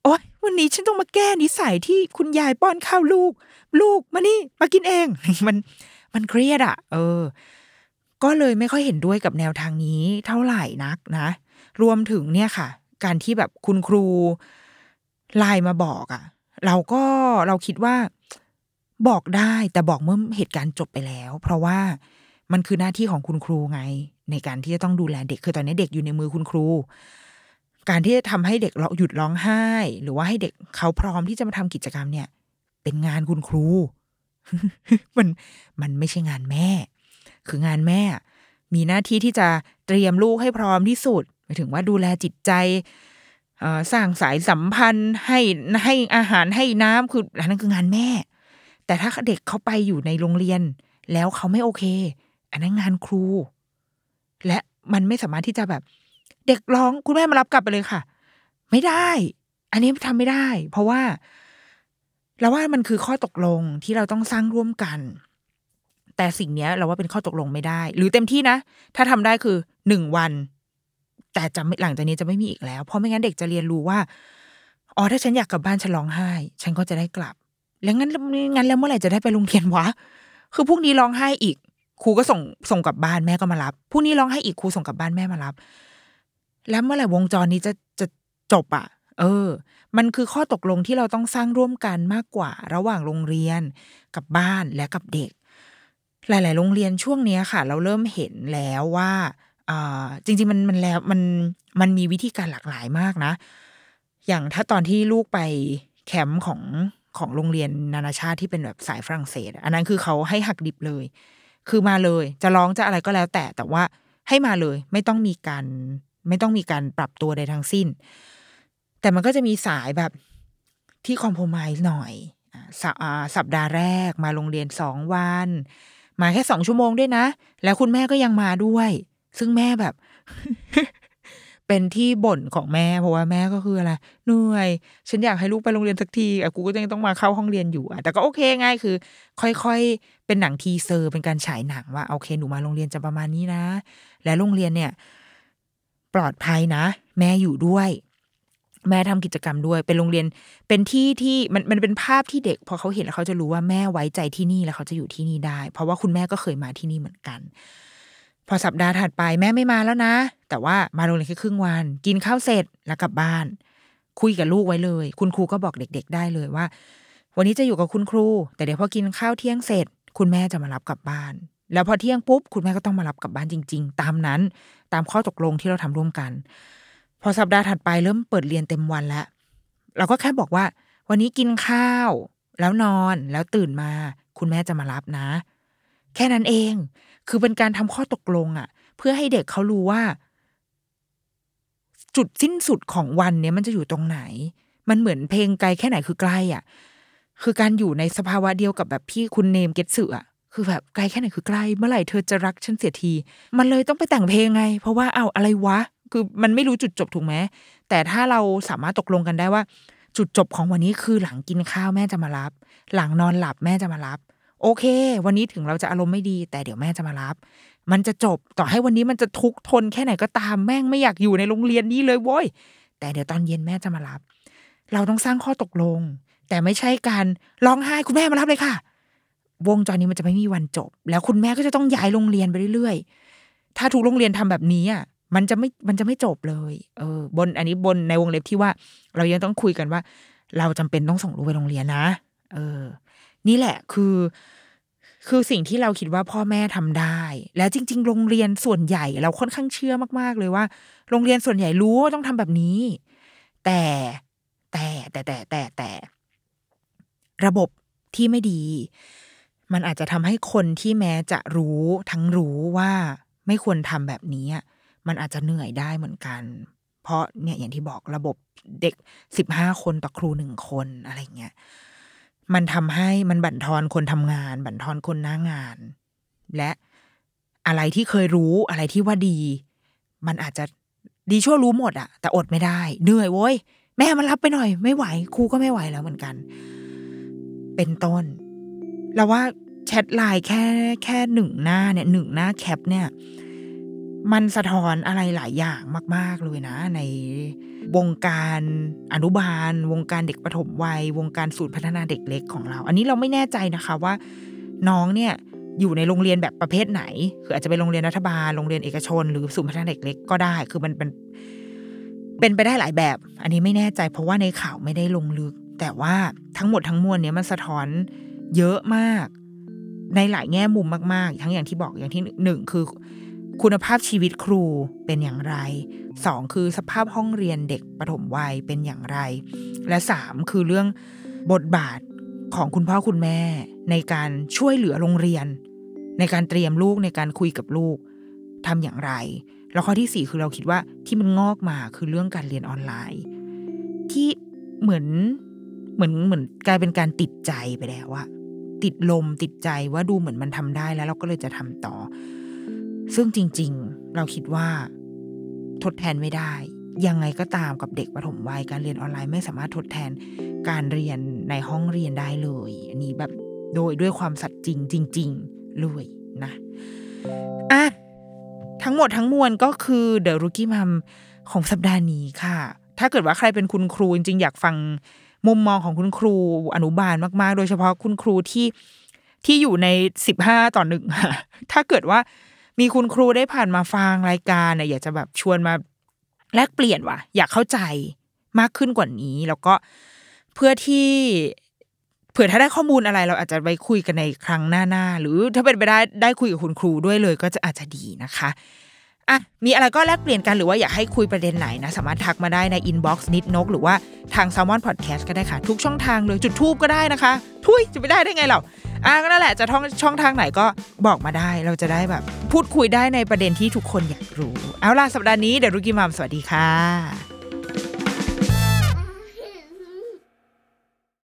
โอ๊ยวันนี้ฉันต้องมาแก้นิสัยที่คุณยายป้อนข้าวลูก ลูกมานี่มากินเองมันมันเครียดอะเออ ก็เลยไม่ค่อยเห็นด้วยกับแนวทางนี้เท่าไหร่นักนะ รวมถึงเนี่ยค่ะ การที่แบบคุณครูไลน์มาบอกอะ่ะ เราก็เราคิดว่าบอกได้แต่บอกเมื่อเหตุการณ์จบไปแล้ว เพราะว่ามันคือหน้าที่ของคุณครูไง ในการที่จะต้องดูแลเด็กคือตอนนี้เด็กอยู่ในมือคุณครู การที่จะทำให้เด็กเราหยุดร้องไห้ หรือว่าให้เด็กเขาพร้อมที่จะมาทำกิจกรรมเนี่ย เป็นงานคุณครู มันมันไม่ใช่งานแม่ คืองานแม่ มีหน้าที่ที่จะเตรียมลูกให้พร้อมที่สุดหมายถึงว่าดูแลจิตใจ สร้างสายสัมพันธ์ให้ให้อาหารให้น้ำคืออันนั้นคืองานแม่ แต่ถ้าเด็กเขาไปอยู่ในโรงเรียน แล้วเขาไม่โอเค อันนั้นงานครู และมันไม่สามารถที่จะแบบ เด็กร้องคุณแม่มารับกลับไปเลยค่ะ ไม่ได้ อันนี้ทำไม่ได้ เพราะว่าเราว่ามันคือข้อตกลงที่เราต้องสร้างร่วมกัน แต่สิ่งเนี้ยเราว่าเป็นข้อตกลงไม่ได้ หรือเต็มที่นะ ถ้าทำได้คือหนึ่งวัน แต่จะหลังจากนี้จะไม่มีอีกแล้ว เพราะไม่งั้นเด็กจะเรียนรู้ว่าอ๋อถ้าฉันอยากกลับบ้านฉันร้องไห้ ฉันก็จะได้กลับ แล้วงั้นงั้นแล้วเมื่อไหร่จะได้ไปโรงเรียนวะ คือพรุ่งนี้ร้องไห้อีกครูก็ส่งส่งกลับบ้านแม่ก็มารับพรุ่งนี้ร้องไห้อีกครูส่งกลับบ้านแม่มารับ แล้วเมื่อไหร่วงจรนี้จะจะจบอะ่ะ เออ มันคือข้อตกลงที่เราต้องสร้างร่วมกันมากกว่า ระหว่างโรงเรียนกับบ้านและกับเด็ก หลาย ๆ โรงเรียนช่วงนี้ค่ะ เราเริ่มเห็นแล้วว่า จริง ๆ มันมันแล้วมันมันมีวิธีการหลากหลายมากนะ อย่างถ้าตอนที่ลูกไปแคมป์ของของโรงเรียนนานาชาติที่เป็นแบบสายฝรั่งเศส อันนั้นคือเขาให้หักดิบเลย คือมาเลย จะร้องจะอะไรก็แล้วแต่ แต่ว่าให้มาเลย ไม่ต้องมีการ ไม่ต้องมีการปรับตัวใดทั้งสิ้น แต่มันก็จะมีสายแบบที่คอมโพมายหน่อยสสัปดาห์แรกมาโรงเรียนสองวัน มาแค่สองชั่วโมงด้วยนะ แล้วคุณแม่ก็ยังมาด้วย ซึ่งแม่แบบ เป็นที่บ่นของแม่ เพราะว่าแม่ก็คืออะไรเหนื่อย ฉันอยากให้ลูกไปโรงเรียนสักทีอะกูก็ยังต้องมาเข้าห้องเรียนอยู่อะแต่ก็โอเคง่ายคือ ค่อยๆ เป็นหนังทีเซอร์เป็นการฉายหนังว่าโอเคหนูมาโรงเรียนจะประมาณนี้นะ และโรงเรียนเนี่ย ปลอดภัยนะ แม่อยู่ด้วยแม่ทำกิจกรรมด้วย เป็นโรงเรียน เป็นที่ที่มันมันเป็นภาพที่เด็ก พอเขาเห็นแล้วเขาจะรู้ว่าแม่ไว้ใจที่นี่แล้วเขาจะอยู่ที่นี่ได้ เพราะว่าคุณแม่ก็เคยมาที่นี่เหมือนกัน พอสัปดาห์ถัดไปแม่ไม่มาแล้วนะ แต่ว่ามาโรงเรียนแค่ครึ่งวัน กินข้าวเสร็จแล้วกลับบ้าน คุยกับลูกไว้เลย คุณครูก็บอกเด็ก ๆ ได้เลยว่า วันนี้จะอยู่กับคุณครู แต่เดี๋ยวพอกินข้าวเที่ยงเสร็จ คุณแม่จะมารับกลับบ้าน แล้วพอเที่ยงปุ๊บคุณแม่ก็ต้องมารับกลับบ้านจริง ๆ ตามนั้น ตามข้อตกลงที่เราทำร่วมกัน พอสัปดาห์ถัดไปเริ่มเปิดเรียนเต็มวันแล้วเราก็แค่บอกว่า วันนี้กินข้าว แล้วนอนแล้วตื่นมา คุณแม่จะมารับนะ แค่นั้นเอง คือเป็นการทำข้อตกลงอะ่ะ เพื่อให้เด็กเขารู้ว่า จุดสิ้นสุดของวันเนี้ยมันจะอยู่ตรงไหน มันเหมือนเพลงไกลแค่ไหนคือใกล้อะ คือการอยู่ในสภาวะเดียวกับแบบพี่คุณเนมเกตสึอะคือแบบไกลแค่ไหนคือใกล้เมื่อไหร่เธอจะรักฉันเสียที มันเลยต้องไปแต่งเพลงไง เพราะว่าเอาอะไรวะ คือมันไม่รู้จุดจบถูกไหมแต่ถ้าเราสามารถตกลงกันได้ว่า จุดจบของวันนี้คือหลังกินข้าวแม่จะมารับ หลังนอนหลับแม่จะมารับ โอเค วันนี้ถึงเราจะอารมณ์ไม่ดี แต่เดี๋ยวแม่จะมารับ มันจะจบต่อให้วันนี้มันจะทุกทนแค่ไหนก็ตามแม่งไม่อยากอยู่ในโรงเรียนนี้เลยโว้ยแต่เดี๋ยวตอนเย็นแม่จะมารับ เราต้องสร้างข้อตกลง แต่ไม่ใช่การร้องไห้คุณแม่มารับเลยค่ะ วงจรนี้มันจะไม่มีวันจบ แล้วคุณแม่ก็จะต้องย้ายโรงเรียนไปเรื่อยๆ ถ้าทุกโรงเรียนทำแบบนี้อะมันจะไม่มันจะไม่จบเลย เออ บนอันนี้บนในวงเล็บที่ว่า เรายังต้องคุยกันว่า เราจำเป็นต้องส่งลูกไปโรงเรียนนะ เออ นี่แหละคือ คือสิ่งที่เราคิดว่าพ่อแม่ทำได้ และจริง ๆ โรงเรียนส่วนใหญ่เราค่อนข้างเชื่อมากๆ เลยว่า โรงเรียนส่วนใหญ่รู้ว่าต้องทำแบบนี้ แต่แต่แต่แต่แต่แต่ระบบที่ไม่ดี มันอาจจะทำให้คนที่แม้จะรู้ทั้งรู้ว่าไม่ควรทำแบบนี้ มันอาจจะเหนื่อยได้เหมือนกัน เพราะเนี่ยอย่างที่บอกระบบเด็กสิบห้าคนต่อครูหนึ่งคนอะไรเงี้ย มันทำให้มันบั่นทอนคนทำงาน บั่นทอนคนหน้างาน และอะไรที่เคยรู้อะไรที่ว่าดี มันอาจจะดีชั่วรู้หมดอะแต่อดไม่ได้เหนื่อยโว้ยแม่มันรับไปหน่อย ไม่ไหวครูก็ไม่ไหวแล้วเหมือนกัน เป็นต้นแล้วว่าแชทไลน์แค่แค่หนึ่งหน้าเนี่ยหนึ่งหน้าแคปเนี่ย มันสะท้อนอะไรหลายอย่างมาก ๆ เลยนะ ในวงการอนุบาล วงการเด็กปฐมวัย วงการศูนย์พัฒนาเด็กเล็กของเรา อันนี้เราไม่แน่ใจนะคะว่า น้องเนี่ยอยู่ในโรงเรียนแบบประเภทไหน คืออาจจะเป็นโรงเรียนรัฐบาล โรงเรียนเอกชน หรือศูนย์พัฒนาเด็กเล็กก็ได้ คือมันเป็นเป็นไปได้หลายแบบ อันนี้ไม่แน่ใจ เพราะว่าในข่าวไม่ได้ลงลึก แต่ว่าทั้งหมดทั้งมวลเนี้ยมันสะท้อนเยอะมาก ในหลายแง่มุมมาก ๆ ทั้งอย่างที่บอกอย่างที่หนึ่งคือ คุณภาพชีวิตครูเป็นอย่างไรสองคือสภาพห้องเรียนเด็กปฐมวัยเป็นอย่างไร และสามคือเรื่องบทบาทของคุณพ่อคุณแม่ ในการช่วยเหลือโรงเรียน ในการเตรียมลูกในการคุยกับลูกทำอย่างไร แล้วข้อที่สี่คือเราคิดว่าที่มันงอกมาคือเรื่องการเรียนออนไลน์ ที่เหมือนเหมือนเหมือนกลายเป็นการติดใจไปแล้วอะติดลมติดใจว่าดูเหมือนมันทำได้แล้วเราก็เลยจะทำต่อ ซึ่งจริงๆ เราคิดว่า ทดแทนไม่ได้ ยังไงก็ตามกับเด็กปฐมวัยการเรียนออนไลน์ไม่สามารถทดแทนการเรียนในห้องเรียนได้เลย อันนี้แบบโดยด้วยความสัตย์จริงจริงๆเลยนะอะทั้งหมดทั้งมวลก็คือ The Rookie Mom ของสัปดาห์นี้ค่ะ ถ้าเกิดว่าใครเป็นคุณครูจริงๆอยากฟังมุมมองของคุณครูอนุบาลมาก ๆ โดยเฉพาะคุณครูที่ที่อยู่ในสิบห้าต่อหนึ่งถ้าเกิดว่า มีคุณครูได้ผ่านมาฟังรายการเนี่ยอยากจะแบบชวนมาแลกเปลี่ยนว่ะ อยากเข้าใจมากขึ้นกว่านี้ แล้วก็เพื่อที่เผื่อถ้าได้ข้อมูลอะไรเราอาจจะไปคุยกันในครั้งหน้าๆหรือถ้าเป็นไปได้ได้คุยกับคุณครูด้วยเลย ก็จะอาจจะดีนะคะ อะมีอะไรก็แลกเปลี่ยนกันหรือว่าอยากให้คุยประเด็นไหนนะ สามารถทักมาได้ในอินบ็อกซ์นิดนก หรือว่าทาง s ซ l m o n Podcast ก็ได้ค่ะ ทุกช่องทางเลยจุดทูบก็ได้นะคะ ทุยจะไปได้ได้ไงเราอะก็นั่นแหละจะท่องช่องทางไหนก็บอกมาได้เราจะได้แบบ พูดคุยได้ในประเด็นที่ทุกคนอยากรู้ เอาล่ะสัปดาห์นี้เดี๋ยวรุกิมามสวัสดีค่ะ